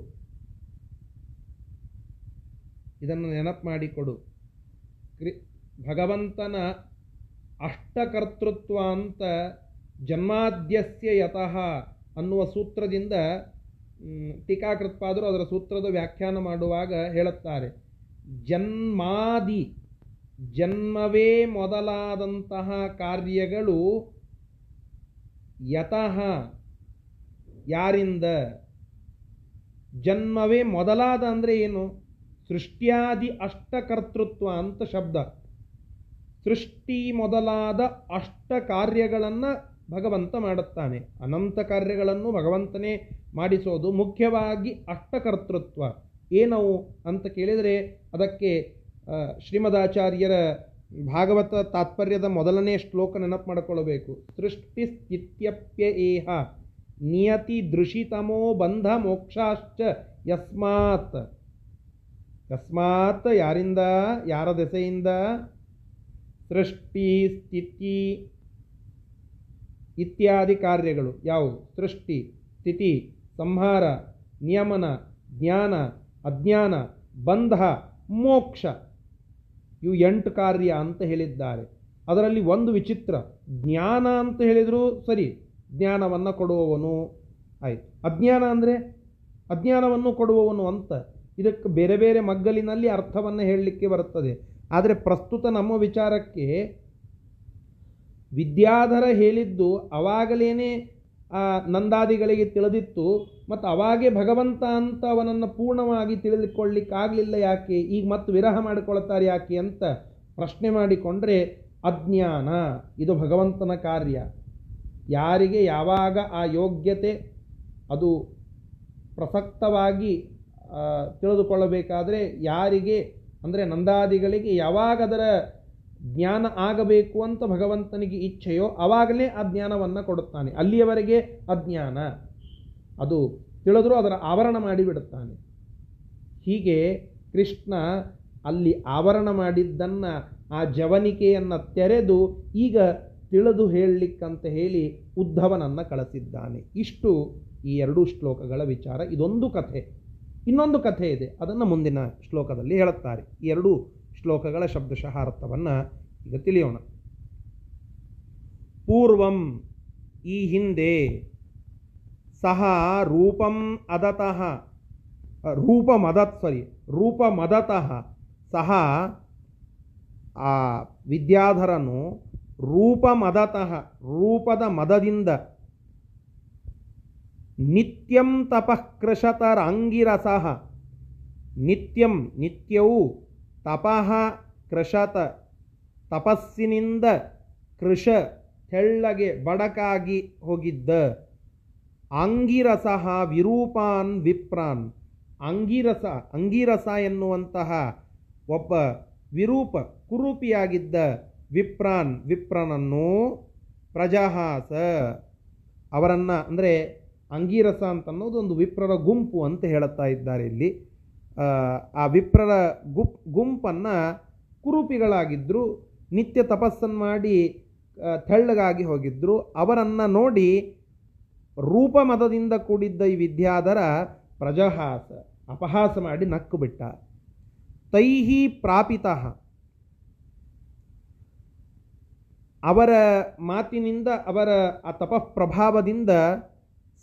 Speaker 1: ಇದನ್ನು ನೆನಪು ಮಾಡಿಕೊಡು ಕ್ರಿ, ಭಗವಂತನ ಅಷ್ಟಕರ್ತೃತ್ವ ಅಂತ ಜನ್ಮಾದ್ಯಸ್ಯ ಯತಃ ಅನ್ನುವ ಸೂತ್ರದಿಂದ ಟೀಕಾಕೃತ್ವಾದರೂ ಅದರ ಸೂತ್ರದ ವ್ಯಾಖ್ಯಾನ ಮಾಡುವಾಗ ಹೇಳುತ್ತಾರೆ. ಜನ್ಮಾದಿ, ಜನ್ಮವೇ ಮೊದಲಾದಂತಹ ಕಾರ್ಯಗಳು ಯತಃ ಯಾರಿಂದ? ಜನ್ಮವೇ ಮೊದಲಾದ ಅಂದರೆ ಏನು? ಸೃಷ್ಟ್ಯಾದಿ ಅಷ್ಟಕರ್ತೃತ್ವ ಅಂತ ಶಬ್ದ. ಸೃಷ್ಟಿ ಮೊದಲಾದ ಅಷ್ಟ ಕಾರ್ಯಗಳನ್ನು ಭಗವಂತ ಮಾಡುತ್ತಾನೆ. ಅನಂತ ಕಾರ್ಯಗಳನ್ನು ಭಗವಂತನೇ ಮಾಡಿಸೋದು ಮುಖ್ಯವಾಗಿ ಅಷ್ಟಕರ್ತೃತ್ವ. ಏನವು ಅಂತ ಕೇಳಿದರೆ ಅದಕ್ಕೆ ಶ್ರೀಮದಾಚಾರ್ಯರ ಭಾಗವತ ತಾತ್ಪರ್ಯದ ಮೊದಲನೇ ಶ್ಲೋಕ ನೆನಪು ಮಾಡಿಕೊಳ್ಳಬೇಕು ಸೃಷ್ಟಿ ಸ್ಥಿತ್ಯಪ್ಯ ಏಹ ನಿಯತಿ ದೃಶಿತಮೋ ಬಂಧ ಮೋಕ್ಷಾಶ್ಚ ಯಸ್ಮಾತ್. ಯಸ್ಮಾತ್ ಯಾರಿಂದ? ಯಾರ ದೆಸೆಯಿಂದ? ಸೃಷ್ಟಿ, ಸ್ಥಿತಿ ಇತ್ಯಾದಿ ಕಾರ್ಯಗಳು ಯಾವುವು? ಸೃಷ್ಟಿ, ಸ್ಥಿತಿ, ಸಂಹಾರ, ನಿಯಮನ, ಜ್ಞಾನ, ಅಜ್ಞಾನ, ಬಂಧ, ಮೋಕ್ಷ. ಇವು ಎಂಟು ಕಾರ್ಯ ಅಂತ ಹೇಳಿದ್ದಾರೆ. ಅದರಲ್ಲಿ ಒಂದು ವಿಚಿತ್ರ, ಜ್ಞಾನ ಅಂತ ಹೇಳಿದರೂ ಸರಿ ಜ್ಞಾನವನ್ನು ಕೊಡುವವನು, ಆಯಿತು. ಅಜ್ಞಾನ ಅಂದರೆ ಅಜ್ಞಾನವನ್ನು ಕೊಡುವವನು ಅಂತ. ಇದಕ್ಕೆ ಬೇರೆ ಬೇರೆ ಮಗ್ಗಲಿನಲ್ಲಿ ಅರ್ಥವನ್ನು ಹೇಳಲಿಕ್ಕೆ ಬರುತ್ತದೆ. ಆದರೆ ಪ್ರಸ್ತುತ ನಮ್ಮ ವಿಚಾರಕ್ಕೆ ವಿದ್ಯಾಧರ ಹೇಳಿದ್ದು ಅವಾಗಲೇನೇ ಆ ನಂದಾದಿಗಳಿಗೆ ತಿಳಿದಿತ್ತು. ಮತ್ತು ಅವಾಗೇ ಭಗವಂತ ಅಂತ ಅವನನ್ನು ಪೂರ್ಣವಾಗಿ ತಿಳಿದುಕೊಳ್ಳಿಕ್ಕಾಗಲಿಲ್ಲ ಯಾಕೆ? ಈಗ ಮತ್ತೆ ವಿರಹ ಮಾಡಿಕೊಳ್ತಾರೆ ಯಾಕೆ ಅಂತ ಪ್ರಶ್ನೆ ಮಾಡಿಕೊಂಡ್ರೆ ಅಜ್ಞಾನ. ಇದು ಭಗವಂತನ ಕಾರ್ಯ. ಯಾರಿಗೆ ಯಾವಾಗ ಆ ಯೋಗ್ಯತೆ ಅದು ಪ್ರಸಕ್ತವಾಗಿ ತಿಳಿದುಕೊಳ್ಳಬೇಕಾದರೆ ಯಾರಿಗೆ, ಅಂದರೆ ನಂದಾದಿಗಳಿಗೆ ಯಾವಾಗ ಅದರ ಜ್ಞಾನ ಆಗಬೇಕು ಅಂತ ಭಗವಂತನಿಗೆ ಇಚ್ಛೆಯೋ ಆವಾಗಲೇ ಆ ಜ್ಞಾನವನ್ನು ಕೊಡುತ್ತಾನೆ. ಅಲ್ಲಿಯವರೆಗೆ ಅಜ್ಞಾನ ಅದು ತಿಳಿದರೂ ಅದರ ಆವರಣ ಮಾಡಿಬಿಡುತ್ತಾನೆ. ಹೀಗೆ ಕೃಷ್ಣ ಅಲ್ಲಿ ಆವರಣ ಮಾಡಿದ್ದನ್ನು, ಆ ಜವನಿಕೆಯನ್ನು ತೆರೆದು ಈಗ ತಿಳಿದು ಹೇಳಲಿಕ್ಕಂತ ಹೇಳಿ ಉದ್ಧವನನ್ನು ಕಳಿಸಿದ್ದಾನೆ. ಇಷ್ಟು ಈ ಎರಡೂ ಶ್ಲೋಕಗಳ ವಿಚಾರ. ಇದೊಂದು ಕಥೆ. ಇನ್ನೊಂದು ಕಥೆ ಇದೆ. ಅದನ್ನು ಮುಂದಿನ ಶ್ಲೋಕದಲ್ಲಿ ಹೇಳುತ್ತಾರೆ. ಈ ಎರಡೂ ಶ್ಲೋಕಗಳ ಶಬ್ದಶಃ ಅರ್ಥವನ್ನು ಈಗ ತಿಳಿಯೋಣ. ಪೂರ್ವಂ ಈ ಹಿಂದೆ ಸಹ ರೂಪಂ ಅದತಃ, ರೂಪಮದತ್ ಸಾರಿ ರೂಪಮದತಃ ಸಹ ಆ ವಿದ್ಯಾಧರನು ರೂಪಮದತಃ, ರೂಪದ ಮದದಿಂದ. ನಿತ್ಯಂ ತಪಃಕೃಶತರಾಂಗಿರಸಃ ನಿತ್ಯಂ, ನಿತ್ಯವೂ ತಪಃ ಕೃಶತ ತಪಸ್ಸಿನಿಂದ ಕೃಶ ತೆಳ್ಳಗೆ ಬಡಕಾಗಿ ಹೋಗಿದ್ದ. ಆಂಗಿರಸಃ ವಿರೂಪಾನ್ ವಿಪ್ರಾನ್. ಅಂಗಿರಸ ಅಂಗಿರಸ ಎನ್ನುವಂತಹ ಒಬ್ಬ ವಿರೂಪ ಕುರೂಪಿಯಾಗಿದ್ದ. ವಿಪ್ರಾನ್ ವಿಪ್ರನನ್ನು ಪ್ರಜಹಾಸ ಅವರನ್ನು ಅಂದರೆ ಅಂಗೀರಸ ಅಂತ ಅನ್ನೋದು ಒಂದು ವಿಪ್ರರ ಗುಂಪು ಅಂತ ಹೇಳುತ್ತಾ ಇದ್ದಾರೆ ಇಲ್ಲಿ. ಆ, ವಿಪ್ರರ ಗುಪ್ ಗುಂಪನ್ನು ಕುರೂಪಿಗಳಾಗಿದ್ದರು ನಿತ್ಯ ತಪಸ್ಸನ್ನು ಮಾಡಿ ತೆಳ್ಳಗಾಗಿ ಹೋಗಿದ್ದರು ಅವರನ್ನು ನೋಡಿ ರೂಪಮದದಿಂದ ಕೂಡಿದ್ದ ಈ ವಿದ್ಯಾಧರ ಪ್ರಜಹಾಸ ಅಪಹಾಸ ಮಾಡಿ ನಕ್ಕು ಬಿಟ್ಟ. ತೈಹಿ ಪ್ರಾಪಿತಃ. ಅವರ ಮಾತಿನಿಂದ, ಅವರ, ಆ ತಪಃಪ್ರಭಾವದಿಂದ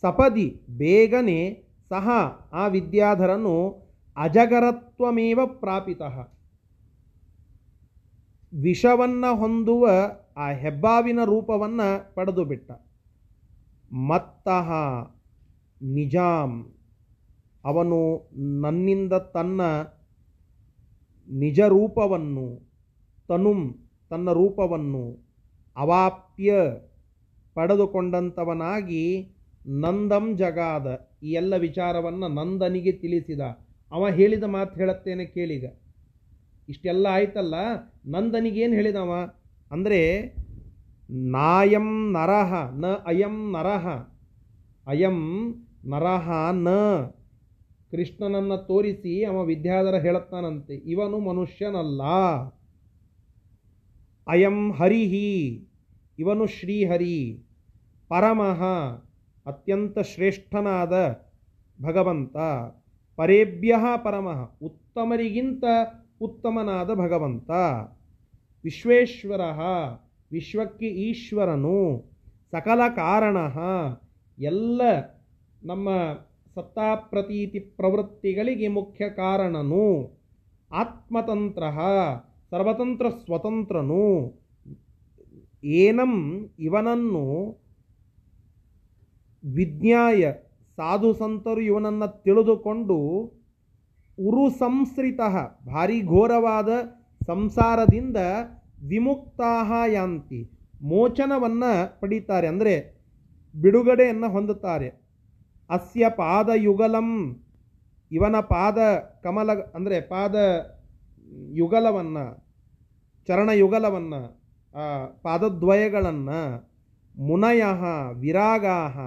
Speaker 1: ಸಪದಿ ಬೇಗನೆ ಸಹ ಆ ವಿದ್ಯಾಧರನು ಅಜಗರತ್ವಮೇವ ಪ್ರಾಪಿತಃ. ವಿಷವನ್ನು ಹೊಂದುವ ಆ ಹೆಬ್ಬಾವಿನ ರೂಪವನ್ನು ಪಡೆದು ಬಿಟ್ಟ. ನಿಜಾಂ, ಅವನು ನನ್ನಿಂದ ತನ್ನ ನಿಜ ರೂಪವನ್ನು ತನುಂ ತನ್ನ ರೂಪವನ್ನು ಅವಾಪ್ಯ ಪಡೆದುಕೊಂಡಂಥವನಾಗಿ ನಂದಂ ಜಗಾದ ಈ ಎಲ್ಲ ವಿಚಾರವನ್ನು ನಂದನಿಗೆ ತಿಳಿಸಿದ. ಅವ ಹೇಳಿದ ಮಾತು ಹೇಳುತ್ತೇನೆ ಕೇಳಿಗ. ಇಷ್ಟೆಲ್ಲ ಆಯ್ತಲ್ಲ? ನಂದನಿಗೇನು ಹೇಳಿದವ? ಅಂದರೆ, ನಾಯಂ ನರಹ, ನ ಅಯಂ ನರಹ. ಅಯಂ ನರಹ ನ. ಕೃಷ್ಣನನ್ನು ತೋರಿಸಿ ಅವ ವಿದ್ಯಾಧರ ಹೇಳುತ್ತಾನಂತೆ. ಇವನು ಮನುಷ್ಯನಲ್ಲ. ಅಯಂ ಹರಿಹಿ, ಇವನು ಶ್ರೀಹರಿ, ಪರಮಃ ಅತ್ಯಂತ ಶ್ರೇಷ್ಠನಾದ ಭಗವಂತ, ಪರೇಭ್ಯ ಪರಮಃ ಉತ್ತಮರಿಗಿಂತ ಉತ್ತಮನಾದ ಭಗವಂತ. ವಿಶ್ವೇಶ್ವರ ವಿಶ್ವಕ್ಕೆ ಈಶ್ವರನು, ಸಕಲ ಕಾರಣ ಎಲ್ಲ ನಮ್ಮ ಸತ್ತಾಪ್ರತೀತಿ ಪ್ರವೃತ್ತಿಗಳಿಗೆ ಮುಖ್ಯ ಕಾರಣನು. ಆತ್ಮತಂತ್ರ ಸರ್ವತಂತ್ರ ಸ್ವತಂತ್ರನು. ಏನಂ ಇವನನ್ನು ವಿಜ್ಞಾಯ ಸಾಧು ಸಂತರು ಇವನನ್ನು ತಿಳಿದುಕೊಂಡು ಉರು ಸಂಸ್ರಿತ ಭಾರಿ ಘೋರವಾದ ಸಂಸಾರದಿಂದ ವಿಮುಕ್ತಾ ಯಾಂತಿ ಮೋಚನವನ್ನು ಪಡೀತಾರೆ. ಅಂದರೆ ಬಿಡುಗಡೆಯನ್ನು ಹೊಂದುತ್ತಾರೆ. ಅಸ್ಯ ಪಾದಯುಗಲಂ ಇವನ ಪಾದ ಕಮಲ ಅಂದರೆ ಪಾದ ಯುಗಲವನ್ನು, ಚರಣಯುಗಲವನ್ನು ಪಾದದ್ವಯಗಳನ್ನು ಮುನಯ ವಿರಾಗಾಹ,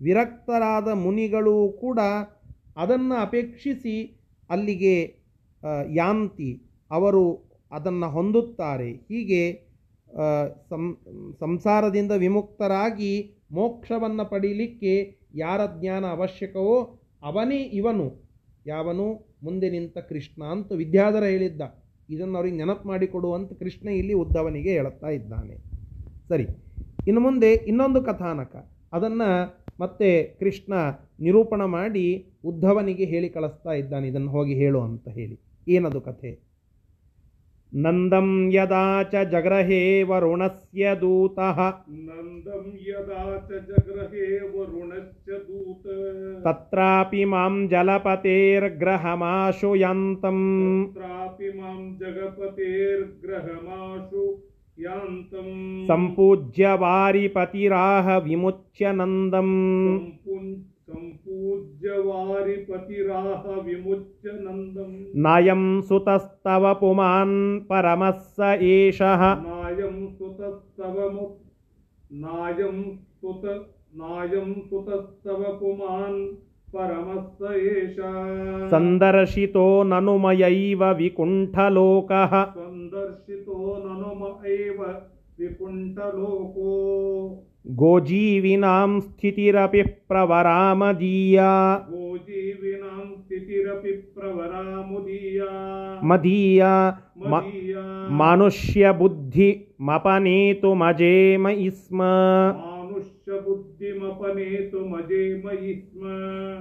Speaker 1: ವಿರಕ್ತರಾದ ಮುನಿಗಳು ಕೂಡ ಅದನ್ನು ಅಪೇಕ್ಷಿಸಿ ಅಲ್ಲಿಗೆ ಯಾಂತಿ. ಅವರು ಅದನ್ನು ಹೊಂದುತ್ತಾರೆ. ಹೀಗೆ ಸಂ, ಸಂಸಾರದಿಂದ ವಿಮುಕ್ತರಾಗಿ ಮೋಕ್ಷವನ್ನು ಪಡೀಲಿಕ್ಕೆ ಯಾರ ಜ್ಞಾನ ಅವಶ್ಯಕವೋ ಅವನೇ ಇವನು. ಯಾವನು? ಮುಂದೆ ನಿಂತ ಕೃಷ್ಣ ಅಂತ ವಿದ್ಯಾಧರ ಹೇಳಿದ್ದ. ಇದನ್ನು ಅವ್ರಿಗೆ ನೆನಪು ಮಾಡಿಕೊಡುವಂತ ಕೃಷ್ಣ ಇಲ್ಲಿ ಉದ್ದವನಿಗೆ ಹೇಳುತ್ತಾ ಇದ್ದಾನೆ. ಸರಿ, ಇನ್ನು ಮುಂದೆ ಇನ್ನೊಂದು ಕಥಾನಕ. ಅದನ್ನು ಮತ್ತೆ ಕೃಷ್ಣ ನಿರೂಪಣ ಮಾಡಿ ಉದ್ಧವನಿಗೆ ಹೇಳಿ ಕಳಿಸ್ತಾ ಇದ್ದಾನೆ. ಇದನ್ನು ಹೋಗಿ ಹೇಳು ಅಂತ ಹೇಳಿ. ಏನದು ಕಥೆ? नन्दं यदा च जग्रहे वरुणस्य दूतः।
Speaker 2: नन्दं यदा च जग्रहे वरुणस्य दूत।
Speaker 1: तत्रापि मां
Speaker 2: जलपतेर्ग्रहमाशु मां जगपतेर्ग्रहमाशु यान्तम् सम्पूज्य वारिपतिराह विमुच्य नन्दम्
Speaker 3: नायं सुतस्तव पुमान् परमः स एषः।
Speaker 2: नायं सुतस्तव नायं सुत नायं सुतस्तव पुमान् परमस्त एष।
Speaker 3: सन्दर्शितो ननु मयैव विकुण्ठलोकः।
Speaker 2: सन्दर्शितो ननुम एव विकुण्ठलोको
Speaker 3: गोजीविनां स्थितिरपि प्रवरामदीया।
Speaker 2: गोजीविनां स्थितिरपि प्रवरामुदीया।
Speaker 3: मदीया मानुष्यबुद्धिमपनेतुमजेम स्म
Speaker 2: मानुष्यबुद्धिमपनेतुमजे मयि स्म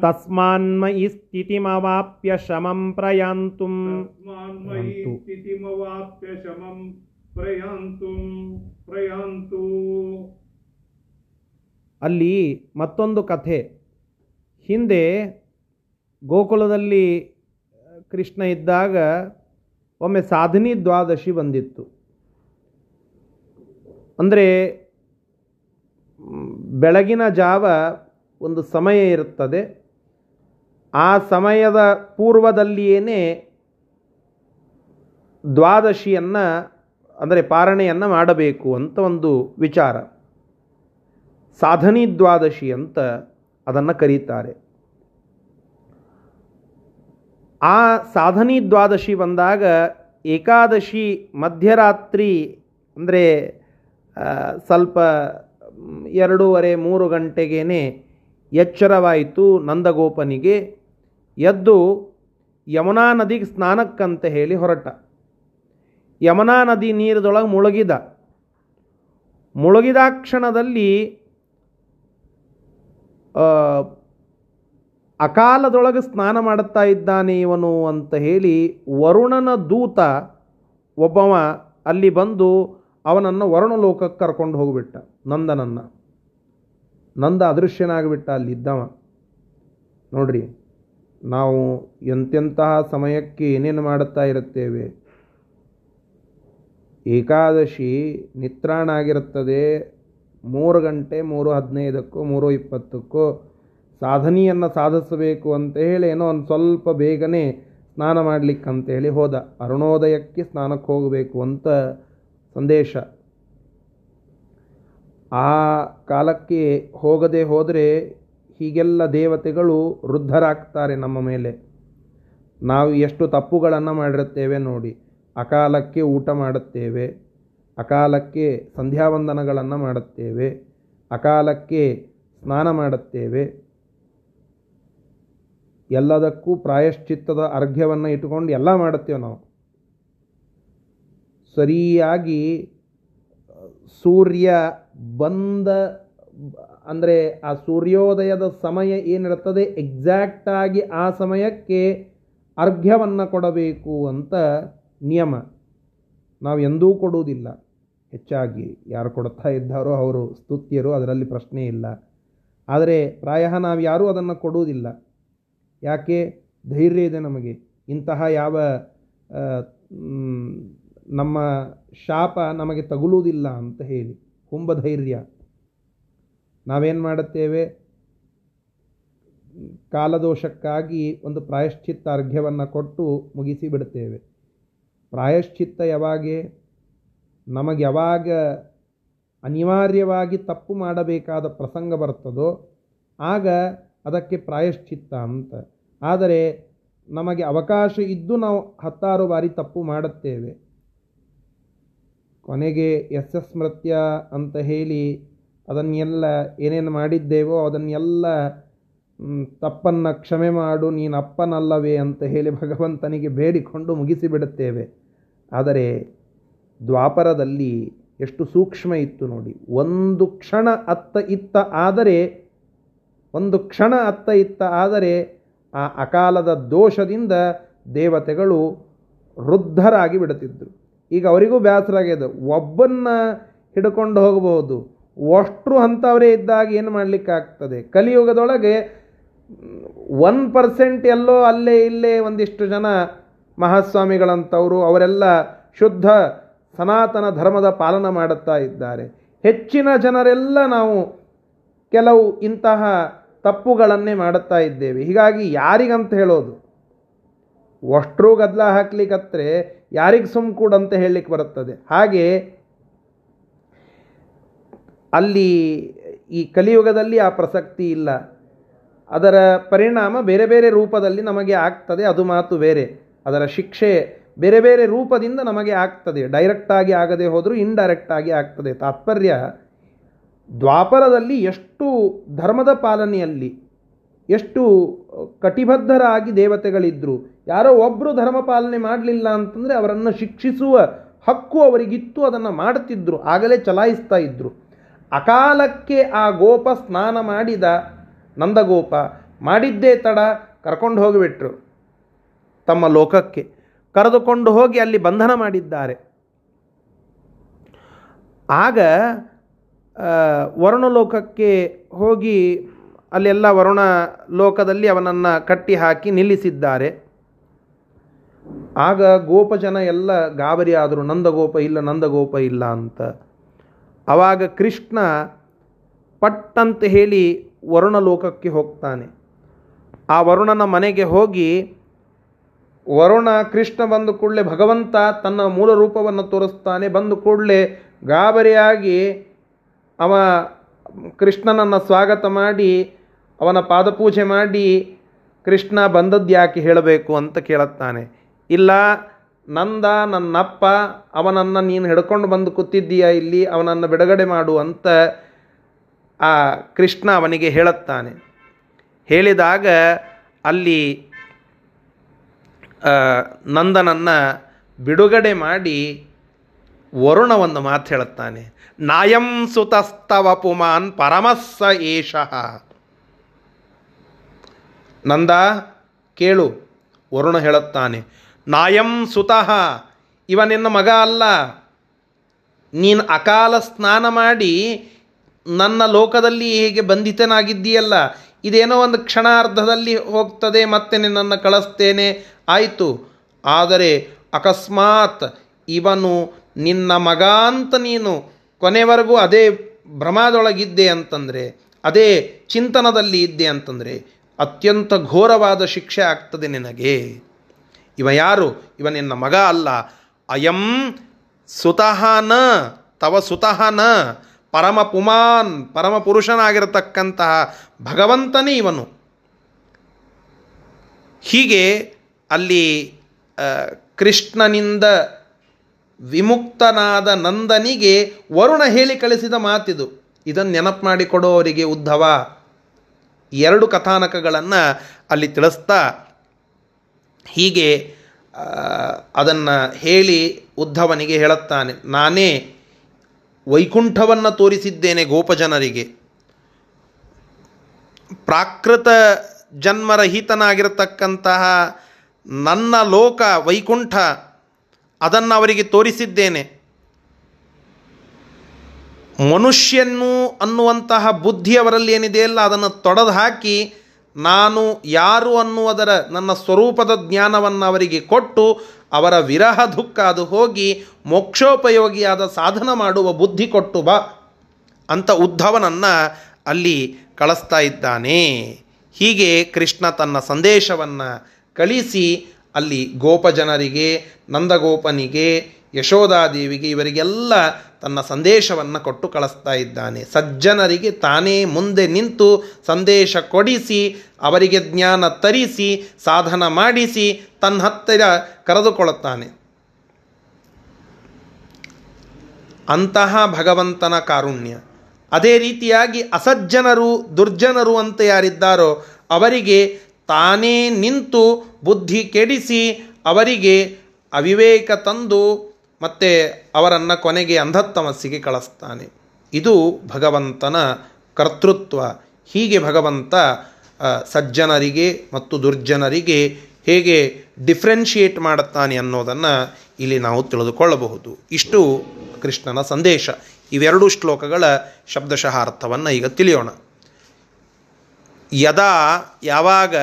Speaker 3: तस्मान्मयि स्थितिमवाप्य शमं प्रयान्तुम्।
Speaker 2: तस्मान्मयि। स्थितिमवाप्य शमं प्रयान्तुं प्रयान्तु।
Speaker 1: ಅಲ್ಲಿ ಮತ್ತೊಂದು ಕಥೆ. ಹಿಂದೆ ಗೋಕುಲದಲ್ಲಿ ಕೃಷ್ಣ ಇದ್ದಾಗ ಒಮ್ಮೆ ಸಾಧನಿ ದ್ವಾದಶಿ ಬಂದಿತ್ತು. ಅಂದರೆ, ಬೆಳಗಿನ ಜಾವ ಒಂದು ಸಮಯ ಇರುತ್ತದೆ. ಆ ಸಮಯದ ಪೂರ್ವದಲ್ಲಿಯೇ ದ್ವಾದಶಿಯನ್ನು, ಅಂದರೆ ಪಾರಣೆಯನ್ನು ಮಾಡಬೇಕು ಅಂತ ಒಂದು ವಿಚಾರ. ಸಾಧನಿ ದ್ವಾದಶಿ ಅಂತ ಅದನ್ನು ಕರೀತಾರೆ. ಆ ಸಾಧನಿ ದ್ವಾದಶಿ ಬಂದಾಗ ಏಕಾದಶಿ ಮಧ್ಯರಾತ್ರಿ ಅಂದರೆ ಸ್ವಲ್ಪ ಎರಡೂವರೆ, ಮೂರು ಗಂಟೆಗೇ ಎಚ್ಚರವಾಯಿತು ನಂದಗೋಪನಿಗೆ. ಎದ್ದು ಯಮುನಾ ನದಿಗೆ ಸ್ನಾನಕ್ಕಂತ ಹೇಳಿ ಹೊರಟ. ಯಮುನಾ ನದಿ ನೀರದೊಳಗೆ ಮುಳುಗಿದ. ಮುಳುಗಿದ ಕ್ಷಣದಲ್ಲಿ ಅಕಾಲದೊಳಗೆ ಸ್ನಾನ ಮಾಡುತ್ತಾ ಇದ್ದಾನೆ ಇವನು ಅಂತ ಹೇಳಿ ವರುಣನ ದೂತ ಒಬ್ಬವ ಅಲ್ಲಿ ಬಂದು ಅವನನ್ನು ವರುಣ ಲೋಕಕ್ಕೆ ಕರ್ಕೊಂಡು ಹೋಗಿಬಿಟ್ಟ, ನಂದನನ್ನು. ನಂದ ಅದೃಶ್ಯನಾಗಿಬಿಟ್ಟ ಅಲ್ಲಿದ್ದವ. ನೋಡ್ರಿ, ನಾವು ಎಂತೆಂತಹ ಸಮಯಕ್ಕೆ ಏನೇನು ಮಾಡುತ್ತಾ ಇರುತ್ತೇವೆ? ಏಕಾದಶಿ ನಿತ್ರಾಣ ಆಗಿರುತ್ತದೆ ಮೂರು ಗಂಟೆ, ಮೂರು ಹದಿನೈದಕ್ಕೂ, ಮೂರು ಇಪ್ಪತ್ತಕ್ಕೂ ಸಾಧನೆಯನ್ನು ಸಾಧಿಸಬೇಕು ಅಂತ ಹೇಳಿ ಏನೋ ಒಂದು ಸ್ವಲ್ಪ ಬೇಗನೆ ಸ್ನಾನ ಮಾಡಲಿಕ್ಕಂತ ಹೇಳಿ ಹೋದ. ಅರುಣೋದಯಕ್ಕೆ ಸ್ನಾನಕ್ಕೆ ಹೋಗಬೇಕು ಅಂತ ಸಂದೇಶ. ಆ ಕಾಲಕ್ಕೆ ಹೋಗದೆ ಹೋದರೆ ಹೀಗೆಲ್ಲ ದೇವತೆಗಳು ವೃದ್ಧರಾಗ್ತಾರೆ ನಮ್ಮ ಮೇಲೆ. ನಾವು ಎಷ್ಟು ತಪ್ಪುಗಳನ್ನು ಮಾಡಿರುತ್ತೇವೆ ನೋಡಿ. ಅಕಾಲಕ್ಕೆ ಊಟ ಮಾಡುತ್ತೇವೆ. ಅಕಾಲಕ್ಕೆ ಸಂಧ್ಯಾವಂದನಗಳನ್ನು ಮಾಡುತ್ತೇವೆ. ಅಕಾಲಕ್ಕೆ ಸ್ನಾನ ಮಾಡುತ್ತೇವೆ. ಎಲ್ಲದಕ್ಕೂ ಪ್ರಾಯಶ್ಚಿತ್ತದ ಅರ್ಘ್ಯವನ್ನು ಇಟ್ಟುಕೊಂಡು ಎಲ್ಲ ಮಾಡುತ್ತೇವೆ ನಾವು. ಸರಿಯಾಗಿ ಸೂರ್ಯ ಬಂದ ಅಂದರೆ ಆ ಸೂರ್ಯೋದಯದ ಸಮಯ ಏನಿರ್ತದೆ ಎಕ್ಸಾಕ್ಟಾಗಿ ಆ ಸಮಯಕ್ಕೆ ಅರ್ಘ್ಯವನ್ನು ಕೊಡಬೇಕು ಅಂತ ನಿಯಮ. ನಾವು ಎಂದೂ ಕೊಡುವುದಿಲ್ಲ. ಹೆಚ್ಚಾಗಿ ಯಾರು ಕೊಡ್ತಾ ಇದ್ದಾರೋ ಅವರು ಸ್ತುತ್ಯರು, ಅದರಲ್ಲಿ ಪ್ರಶ್ನೆ ಇಲ್ಲ. ಆದರೆ ಪ್ರಾಯ ನಾವು ಯಾರೂ ಅದನ್ನು ಕೊಡುವುದಿಲ್ಲ. ಯಾಕೆ? ಧೈರ್ಯ ಇದೆ ನಮಗೆ. ಇಂತಹ ಯಾವ ನಮ್ಮ ಶಾಪ ನಮಗೆ ತಗುಲುವುದಿಲ್ಲ ಅಂತ ಹೇಳಿ. ಕುಂಭ ಧೈರ್ಯ. ನಾವೇನು ಮಾಡುತ್ತೇವೆ? ಕಾಲದೋಷಕ್ಕಾಗಿ ಒಂದು ಪ್ರಾಯಶ್ಚಿತ್ತ ಅರ್ಘ್ಯವನ್ನು ಕೊಟ್ಟು ಮುಗಿಸಿ ಬಿಡುತ್ತೇವೆ. ಪ್ರಾಯಶ್ಚಿತ್ತ ಯಾವಾಗೆ? ನಮಗೆ ಯಾವಾಗ ಅನಿವಾರ್ಯವಾಗಿ ತಪ್ಪು ಮಾಡಬೇಕಾದ ಪ್ರಸಂಗ ಬರ್ತದೋ ಆಗ ಅದಕ್ಕೆ ಪ್ರಾಯಶ್ಚಿತ್ತ ಅಂತ. ಆದರೆ ನಮಗೆ ಅವಕಾಶ ಇದ್ದು ನಾವು ಹತ್ತಾರು ಬಾರಿ ತಪ್ಪು ಮಾಡುತ್ತೇವೆ. ಕೊನೆಗೆ ಎಸ್ ಎಸ್ ಸ್ಮೃತ್ಯ ಅಂತ ಹೇಳಿ ಅದನ್ನೆಲ್ಲ ಏನೇನು ಮಾಡಿದ್ದೇವೋ ಅದನ್ನೆಲ್ಲ ತಪ್ಪನ್ನು ಕ್ಷಮೆ ಮಾಡು, ನೀನು ಅಪ್ಪನಲ್ಲವೇ ಅಂತ ಹೇಳಿ ಭಗವಂತನಿಗೆ ಬೇಡಿಕೊಂಡು ಮುಗಿಸಿಬಿಡುತ್ತೇವೆ. ಆದರೆ ದ್ವಾಪರದಲ್ಲಿ ಎಷ್ಟು ಸೂಕ್ಷ್ಮ ಇತ್ತು ನೋಡಿ. ಒಂದು ಕ್ಷಣ ಅತ್ತ ಇತ್ತ ಆದರೆ, ಒಂದು ಕ್ಷಣ ಅತ್ತ ಇತ್ತ ಆದರೆ ಆ ಅಕಾಲದ ದೋಷದಿಂದ ದೇವತೆಗಳು ವೃದ್ಧರಾಗಿ ಬಿಡುತ್ತಿದ್ದರು. ಈಗ ಅವರಿಗೂ ಬೇಸರ ಆಗ್ಯದ ಒಬ್ಬನ್ನ ಹಿಡ್ಕೊಂಡು ಹೋಗಬಹುದು. ಅಷ್ಟು ಅಂಥವರೇ ಇದ್ದಾಗ ಏನು ಮಾಡಲಿಕ್ಕಾಗ್ತದೆ? ಕಲಿಯುಗದೊಳಗೆ ಒನ್ ಪರ್ಸೆಂಟ್ ಎಲ್ಲೋ ಅಲ್ಲೇ ಇಲ್ಲೇ ಒಂದಿಷ್ಟು ಜನ ಮಹಾಸ್ವಾಮಿಗಳಂಥವರು, ಅವರೆಲ್ಲ ಶುದ್ಧ ಸನಾತನ ಧರ್ಮದ ಪಾಲನ ಮಾಡುತ್ತಾ ಇದ್ದಾರೆ. ಹೆಚ್ಚಿನ ಜನರೆಲ್ಲ ನಾವು ಕೆಲವು ಇಂತಹ ತಪ್ಪುಗಳನ್ನೇ ಮಾಡುತ್ತಾ ಇದ್ದೇವೆ. ಹೀಗಾಗಿ ಯಾರಿಗಂತ ಹೇಳೋದು? ಅಷ್ಟರೂ ಗದ್ದಲ ಹಾಕ್ಲಿಕ್ಕೆ ಯಾರಿಗೆ ಸುಮ್ ಕೂಡಂತ ಹೇಳಲಿಕ್ಕೆ ಬರುತ್ತದೆ. ಹಾಗೆ ಅಲ್ಲಿ ಈ ಕಲಿಯುಗದಲ್ಲಿ ಆ ಪ್ರಸಕ್ತಿ ಇಲ್ಲ. ಅದರ ಪರಿಣಾಮ ಬೇರೆ ಬೇರೆ ರೂಪದಲ್ಲಿ ನಮಗೆ ಆಗ್ತದೆ. ಅದು ಮಾತು ಬೇರೆ. ಅದರ ಶಿಕ್ಷೆ ಬೇರೆ ಬೇರೆ ರೂಪದಿಂದ ನಮಗೆ ಆಗ್ತದೆ. ಡೈರೆಕ್ಟಾಗಿ ಆಗದೆ ಹೋದರೂ ಇಂಡೈರೆಕ್ಟಾಗಿ ಆಗ್ತದೆ. ತಾತ್ಪರ್ಯ, ದ್ವಾಪರದಲ್ಲಿ ಎಷ್ಟು ಧರ್ಮದ ಪಾಲನೆಯಲ್ಲಿ, ಎಷ್ಟು ಕಟಿಬದ್ಧರಾಗಿ ದೇವತೆಗಳಿದ್ದರು ಯಾರೋ ಒಬ್ಬರು ಧರ್ಮ ಪಾಲನೆ ಮಾಡಲಿಲ್ಲ ಅಂತಂದರೆ ಅವರನ್ನು ಶಿಕ್ಷಿಸುವ ಹಕ್ಕು ಅವರಿಗಿತ್ತು, ಅದನ್ನು ಮಾಡುತ್ತಿದ್ದರು ಆಗಲೇ ಚಲಾಯಿಸ್ತಾ ಇದ್ದರು ಅಕಾಲಕ್ಕೆ ಆ ಗೋಪ ಸ್ನಾನ ಮಾಡಿದ ನಂದಗೋಪ, ಮಾಡಿದ್ದೇ ತಡ ಕರ್ಕೊಂಡು ಹೋಗಿಬಿಟ್ರು ತಮ್ಮ ಲೋಕಕ್ಕೆ. ಕರೆದುಕೊಂಡು ಹೋಗಿ ಅಲ್ಲಿ ಬಂಧನ ಮಾಡಿದ್ದಾರೆ. ಆಗ ವರುಣ ಲೋಕಕ್ಕೆ ಹೋಗಿ ಅಲ್ಲೆಲ್ಲ ವರುಣ ಲೋಕದಲ್ಲಿ ಅವನನ್ನು ಕಟ್ಟಿ ಹಾಕಿ ನಿಲ್ಲಿಸಿದ್ದಾರೆ. ಆಗ ಗೋಪಜನ ಎಲ್ಲ, ಗಾಬರಿ ಆದರು, ನಂದಗೋಪ ಇಲ್ಲ ನಂದಗೋಪ ಇಲ್ಲ ಅಂತ. ಆವಾಗ ಕೃಷ್ಣ ಪಟ್ಟಂತ ಹೇಳಿ ವರುಣ ಲೋಕಕ್ಕೆ ಹೋಗ್ತಾನೆ. ಆ ವರುಣನ ಮನೆಗೆ ಹೋಗಿ ವರುಣ ಕೃಷ್ಣ ಬಂದ ಕೂಡಲೇ ಭಗವಂತ ತನ್ನ ಮೂಲ ರೂಪವನ್ನು ತೋರಿಸ್ತಾನೆ. ಬಂದ ಕೂಡಲೇ ಗಾಬರಿಯಾಗಿ ಅವ ಕೃಷ್ಣನನ್ನು ಸ್ವಾಗತ ಮಾಡಿ, ಅವನ ಪಾದಪೂಜೆ ಮಾಡಿ ಕೃಷ್ಣ ಬಂದದ್ದು ಯಾಕೆ ಹೇಳಬೇಕು ಅಂತ ಕೇಳುತ್ತಾನೆ. ಇಲ್ಲ, ನಂದ ನನ್ನಪ್ಪ, ಅವನನ್ನು ನೀನು ಹಿಡ್ಕೊಂಡು ಬಂದು ಕೂತಿದ್ದೀಯ ಇಲ್ಲಿ, ಅವನನ್ನು ಬಿಡುಗಡೆ ಮಾಡು ಅಂತ ಆ ಕೃಷ್ಣ ಅವನಿಗೆ ಹೇಳುತ್ತಾನೆ. ಹೇಳಿದಾಗ ಅಲ್ಲಿ ನಂದನನ್ನು ಬಿಡುಗಡೆ ಮಾಡಿ ವರುಣ ಒಂದು ಮಾತು ಹೇಳುತ್ತಾನೆ. ನಾಯಂ ಸುತಸ್ತವ ಪುಮಾನ್ ಪರಮಸ್ಸ ಏಷಃ. ನಂದ, ಕೇಳು, ವರುಣ ಹೇಳುತ್ತಾನೆ. ನಾಯಂ ಸುತಃ ಇವ ನಿನ್ನ ಮಗ ಅಲ್ಲ. ನೀನು ಅಕಾಲ ಸ್ನಾನ ಮಾಡಿ ನನ್ನ ಲೋಕದಲ್ಲಿ ಹೇಗೆ ಬಂಧಿತನಾಗಿದ್ದೀಯಲ್ಲ, ಇದೇನೋ ಒಂದು ಕ್ಷಣಾರ್ಧದಲ್ಲಿ ಹೋಗ್ತದೆ, ಮತ್ತೆ ನಿನ್ನನ್ನು ಕಳಿಸ್ತೇನೆ ಆಯಿತು. ಆದರೆ ಅಕಸ್ಮಾತ್ ಇವನು ನಿನ್ನ ಮಗ ಅಂತ ನೀನು ಕೊನೆವರೆಗೂ ಅದೇ ಭ್ರಮದೊಳಗಿದ್ದೆ ಅಂತಂದರೆ, ಅದೇ ಚಿಂತನದಲ್ಲಿ ಇದ್ದೆ ಅಂತಂದರೆ ಅತ್ಯಂತ ಘೋರವಾದ ಶಿಕ್ಷೆ ಆಗ್ತದೆ ನಿನಗೆ. ಇವ ಯಾರು? ಇವ ನಿನ್ನ ಮಗ ಅಲ್ಲ. ಅಯಂ ಸುತಃ ನ ತವ ಸುತಃ ನ ಪರಮ ಪುಮಾನ್, ಪರಮ ಪುರುಷನಾಗಿರತಕ್ಕಂತಹ ಭಗವಂತನೇ ಇವನು. ಹೀಗೆ ಅಲ್ಲಿ ಕೃಷ್ಣನಿಂದ ವಿಮುಕ್ತನಾದ ನಂದನಿಗೆ ವರುಣ ಹೇಳಿ ಕಳಿಸಿದ ಮಾತಿದು. ಇದನ್ನು ನೆನಪು ಮಾಡಿಕೊಡೋವರಿಗೆ ಉದ್ಧವ. ಎರಡು ಕಥಾನಕಗಳನ್ನು ಅಲ್ಲಿ ತಿಳಿಸ್ತಾ, ಹೀಗೆ ಅದನ್ನು ಹೇಳಿ ಉದ್ಧವನಿಗೆ ಹೇಳುತ್ತಾನೆ. ನಾನೇ ವೈಕುಂಠವನ್ನು ತೋರಿಸಿದ್ದೇನೆ ಗೋಪಜನರಿಗೆ. ಪ್ರಾಕೃತ ಜನ್ಮರಹಿತನಾಗಿರತಕ್ಕಂತಹ ನನ್ನ ಲೋಕ ವೈಕುಂಠ, ಅದನ್ನು ಅವರಿಗೆ ತೋರಿಸಿದ್ದೇನೆ. ಮನುಷ್ಯನು ಅನ್ನುವಂತಹ ಬುದ್ಧಿ ಅವರಲ್ಲಿ ಏನಿದೆಯಲ್ಲ ಅದನ್ನು ತೊಡೆದು ಹಾಕಿ ನಾನು ಯಾರು ಅನ್ನುವುದರ ನನ್ನ ಸ್ವರೂಪದ ಜ್ಞಾನವನ್ನು ಅವರಿಗೆ ಕೊಟ್ಟು ಅವರ ವಿರಹ ದುಃಖ ಅದು ಹೋಗಿ ಮೋಕ್ಷೋಪಯೋಗಿಯಾದ ಸಾಧನ ಮಾಡುವ ಬುದ್ಧಿ ಕೊಟ್ಟು ಬಾ ಅಂತ ಉದ್ಧವನನ್ನು ಅಲ್ಲಿ ಕಳಿಸ್ತಾ ಇದ್ದಾನೆ. ಹೀಗೆ ಕೃಷ್ಣ ತನ್ನ ಸಂದೇಶವನ್ನು ಕಳಿಸಿ ಅಲ್ಲಿ ಗೋಪಜನರಿಗೆ, ನಂದಗೋಪನಿಗೆ ಯಶೋಧಾದೇವಿಗೆ ಇವರಿಗೆಲ್ಲ ತನ್ನ ಸಂದೇಶವನ್ನು ಕೊಟ್ಟು ಕಳಿಸ್ತಾ ಇದ್ದಾನೆ. ಸಜ್ಜನರಿಗೆ ತಾನೇ ಮುಂದೆ ನಿಂತು ಸಂದೇಶ ಕೊಡಿಸಿ, ಅವರಿಗೆ ಜ್ಞಾನ ತರಿಸಿ, ಸಾಧನ ಮಾಡಿಸಿ ತನ್ನ ಹತ್ತಿರ ಕರೆದುಕೊಳ್ಳುತ್ತಾನೆ. ಅಂತಹ ಭಗವಂತನ ಕಾರುಣ್ಯ. ಅದೇ ರೀತಿಯಾಗಿ ಅಸಜ್ಜನರು, ದುರ್ಜನರು ಅಂತ ಯಾರಿದ್ದಾರೋ ಅವರಿಗೆ ತಾನೇ ನಿಂತು ಬುದ್ಧಿ ಕೆಡಿಸಿ ಅವರಿಗೆ ಅವಿವೇಕ ತಂದು ಮತ್ತೆ ಅವರನ್ನು ಕೊನೆಗೆ ಅಂಧತ್ತಮಸ್ಸಿಗೆ ಕಳಿಸ್ತಾನೆ. ಇದು ಭಗವಂತನ ಕರ್ತೃತ್ವ. ಹೀಗೆ ಭಗವಂತ ಸಜ್ಜನರಿಗೆ ಮತ್ತು ದುರ್ಜನರಿಗೆ ಹೇಗೆ ಡಿಫ್ರೆನ್ಷಿಯೇಟ್ ಮಾಡುತ್ತಾನೆ ಅನ್ನೋದನ್ನು ಇಲ್ಲಿ ನಾವು ತಿಳಿದುಕೊಳ್ಳಬಹುದು. ಇಷ್ಟು ಕೃಷ್ಣನ ಸಂದೇಶ. ಇವೆರಡು ಶ್ಲೋಕಗಳ ಶಬ್ದಶಃ ಅರ್ಥವನ್ನು ಈಗ ತಿಳಿಯೋಣ. ಯದಾ ಯಾವಾಗ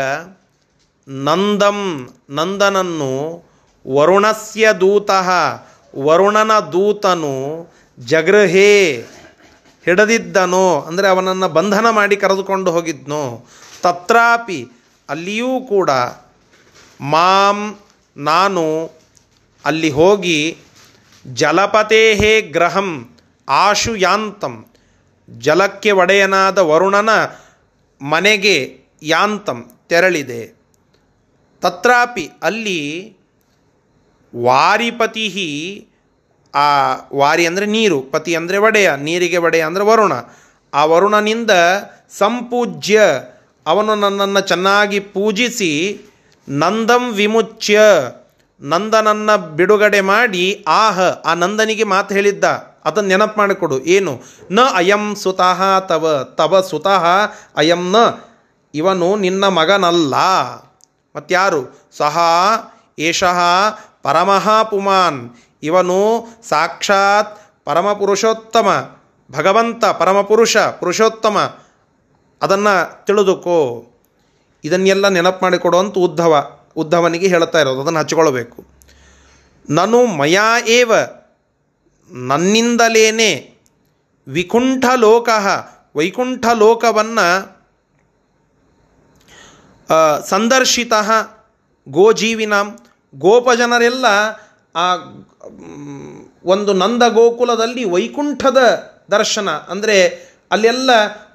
Speaker 1: ನಂದಂ ನಂದನನ್ನು ವರುಣಸ್ಯ ದೂತಃ ವರುಣನ ದೂತನು ಜಗೃಹೇ ಹಿಡದಿದ್ದನೋ, ಅಂದರೆ ಅವನನ್ನು ಬಂಧನ ಮಾಡಿ ಕರೆದುಕೊಂಡು ಹೋಗಿದ್ನೋ, ತತ್ರಾಪಿ ಅಲ್ಲಿಯೂ ಕೂಡ ಮಾಂ ನಾನು ಅಲ್ಲಿ ಹೋಗಿ ಜಲಪತೇಹೇ ಗ್ರಹಂ ಆಶುಯಾಂತಂ, ಜಲಕ್ಕೆ ಒಡೆಯನಾದ ವರುಣನ ಮನೆಗೆ ಯಾಂತಂ ತೆರಳಿದೆ. ತತ್ರಾಪಿ ಅಲ್ಲಿ ವಾರಿಪತಿ ಆ ವಾರಿ ಅಂದರೆ ನೀರು, ಪತಿ ಅಂದರೆ ಒಡೆಯ ನೀರಿಗೆ ಒಡೆಯ ಅಂದರೆ ವರುಣ. ಆ ವರುಣನಿಂದ ಸಂಪೂಜ್ಯ ಅವನು ನನ್ನನ್ನು ಚೆನ್ನಾಗಿ ಪೂಜಿಸಿ ನಂದಂ ವಿಮುಚ್ಯ, ನಂದನನ್ನು ಬಿಡುಗಡೆ ಮಾಡಿ, ಆಹ, ಆ ನಂದನಿಗೆ ಮಾತು ಹೇಳಿದ್ದ. ಅದನ್ನು ನೆನಪು ಮಾಡಿಕೊಡು ಏನು? ನ ಅಯಂ ಸುತಃ ತವ ತವ ಸುತಃ ಅಯಂ ನ. ಇವನು ನಿನ್ನ ಮಗನಲ್ಲ. ಮತ್ತಾರು ಸಹ, ಏಷಃ ಪರಮಃ ಪುಮಾನ್ ಇವನು ಸಾಕ್ಷಾತ್ ಪರಮಪುರುಷೋತ್ತಮ. ಭಗವಂತ ಪರಮಪುರುಷ, ಪುರುಷೋತ್ತಮ. ಅದನ್ನು ತಿಳಿದುಕೋ. ಇದನ್ನೆಲ್ಲ ನೆನಪು ಮಾಡಿಕೊಡು ಅಂತ ಉದ್ಧವ, ಉದ್ಧವನಿಗೆ ಹೇಳ್ತಾ ಇರೋದು. ಅದನ್ನು ಹಚ್ಕೊಳ್ಬೇಕು. ನಾನು ಮಯಾ ಏವ. ನನ್ನಿಂದಲೇನೆ ವಿಕುಂಠ ಲೋಕ ವೈಕುಂಠ ಲೋಕವನ್ನು ಸಂದರ್ಶಿತ ಗೋಜೀವಿನಾಂ. ಗೋಪಜನರೆಲ್ಲ ಆ ಒಂದು ನಂದ ಗೋಕುಲದಲ್ಲಿ ವೈಕುಂಠದ ದರ್ಶನ. ಅಂದರೆ ಅಲ್ಲೆಲ್ಲ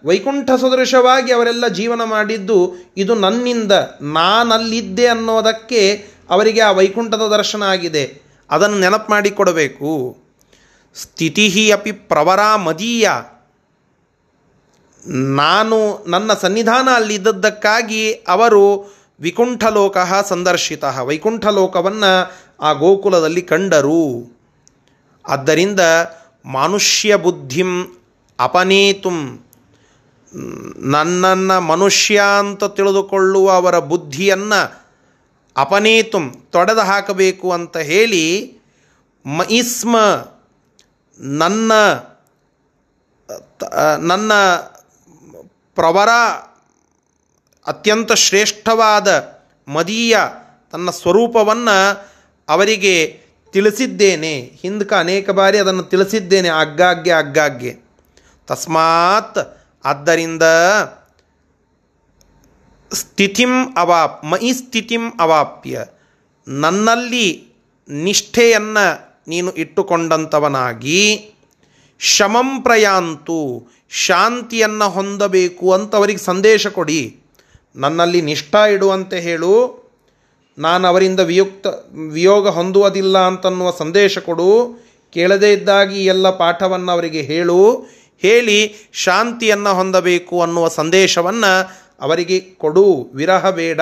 Speaker 1: ವೈಕುಂಠ ಸದೃಶವಾಗಿ ಅವರೆಲ್ಲ ಜೀವನ ಮಾಡಿದ್ದು, ಇದು ನನ್ನಿಂದ, ನಾನಲ್ಲಿದ್ದೆ ಅನ್ನೋದಕ್ಕೆ ಅವರಿಗೆ ಆ ವೈಕುಂಠದ ದರ್ಶನ ಆಗಿದೆ. ಅದನ್ನು ನೆನಪು ಮಾಡಿಕೊಡಬೇಕು. ಸ್ಥಿತಿ ಅಪಿ ಪ್ರವರ ಮದೀಯ. ನಾನು ನನ್ನ ಸನ್ನಿಧಾನ ಅಲ್ಲಿದ್ದದ್ದಕ್ಕಾಗಿ ಅವರು ವಿಕುಂಠಲೋಕ ಸಂದರ್ಶಿತ. ವೈಕುಂಠಲೋಕವನ್ನು ಆ ಗೋಕುಲದಲ್ಲಿ ಕಂಡರು. ಆದ್ದರಿಂದ ಮನುಷ್ಯ ಬುದ್ಧಿಂ ಅಪನೇತುಂ. ನನ್ನನ್ನು ಮನುಷ್ಯ ಅಂತ ತಿಳಿದುಕೊಳ್ಳುವ ಅವರ ಬುದ್ಧಿಯನ್ನು ಅಪನೇತುಂ ತೊಡೆದು ಹಾಕಬೇಕು ಅಂತ ಹೇಳಿ ಮಯಿಸ್ಮ ನನ್ನ ನನ್ನ ಪ್ರವರ ಅತ್ಯಂತ ಶ್ರೇಷ್ಠವಾದ ಮದೀಯ ತನ್ನ ಸ್ವರೂಪವನ್ನು ಅವರಿಗೆ ತಿಳಿಸಿದ್ದೇನೆ. ಹಿಂದಕ್ಕೆ ಅನೇಕ ಬಾರಿ ಅದನ್ನು ತಿಳಿಸಿದ್ದೇನೆ. ಆಗಾಗ್ಗೆ ಆಗಾಗ್ಗೆ. ತಸ್ಮಾತ್ ಆದ್ದರಿಂದ ಸ್ಥಿತಿಂ ಅವಾಪ್ ಮಯಿ ಸ್ಥಿತಿಂ ಅವಾಪ್ಯ. ನನ್ನಲ್ಲಿ ನಿಷ್ಠೆಯನ್ನು ನೀನು ಇಟ್ಟುಕೊಂಡಂಥವನಾಗಿ ಶಮಂ ಪ್ರಯಾಂತು, ಶಾಂತಿಯನ್ನು ಹೊಂದಬೇಕು ಅಂತ ಅವರಿಗೆ ಸಂದೇಶ ಕೊಡಿ. ನನ್ನಲ್ಲಿ ನಿಷ್ಠ ಇಡುವಂತೆ ಹೇಳು. ನಾನು ಅವರಿಂದ ವಿಯುಕ್ತ, ವಿಯೋಗ ಹೊಂದುವುದಿಲ್ಲ ಅಂತನ್ನುವ ಸಂದೇಶ ಕೊಡು. ಕೇಳದೇ ಇದ್ದಾಗಿ ಎಲ್ಲ ಪಾಠವನ್ನು ಅವರಿಗೆ ಹೇಳು. ಹೇಳಿ ಶಾಂತಿಯನ್ನು ಹೊಂದಬೇಕು ಅನ್ನುವ ಸಂದೇಶವನ್ನು ಅವರಿಗೆ ಕೊಡು. ವಿರಹ ಬೇಡ.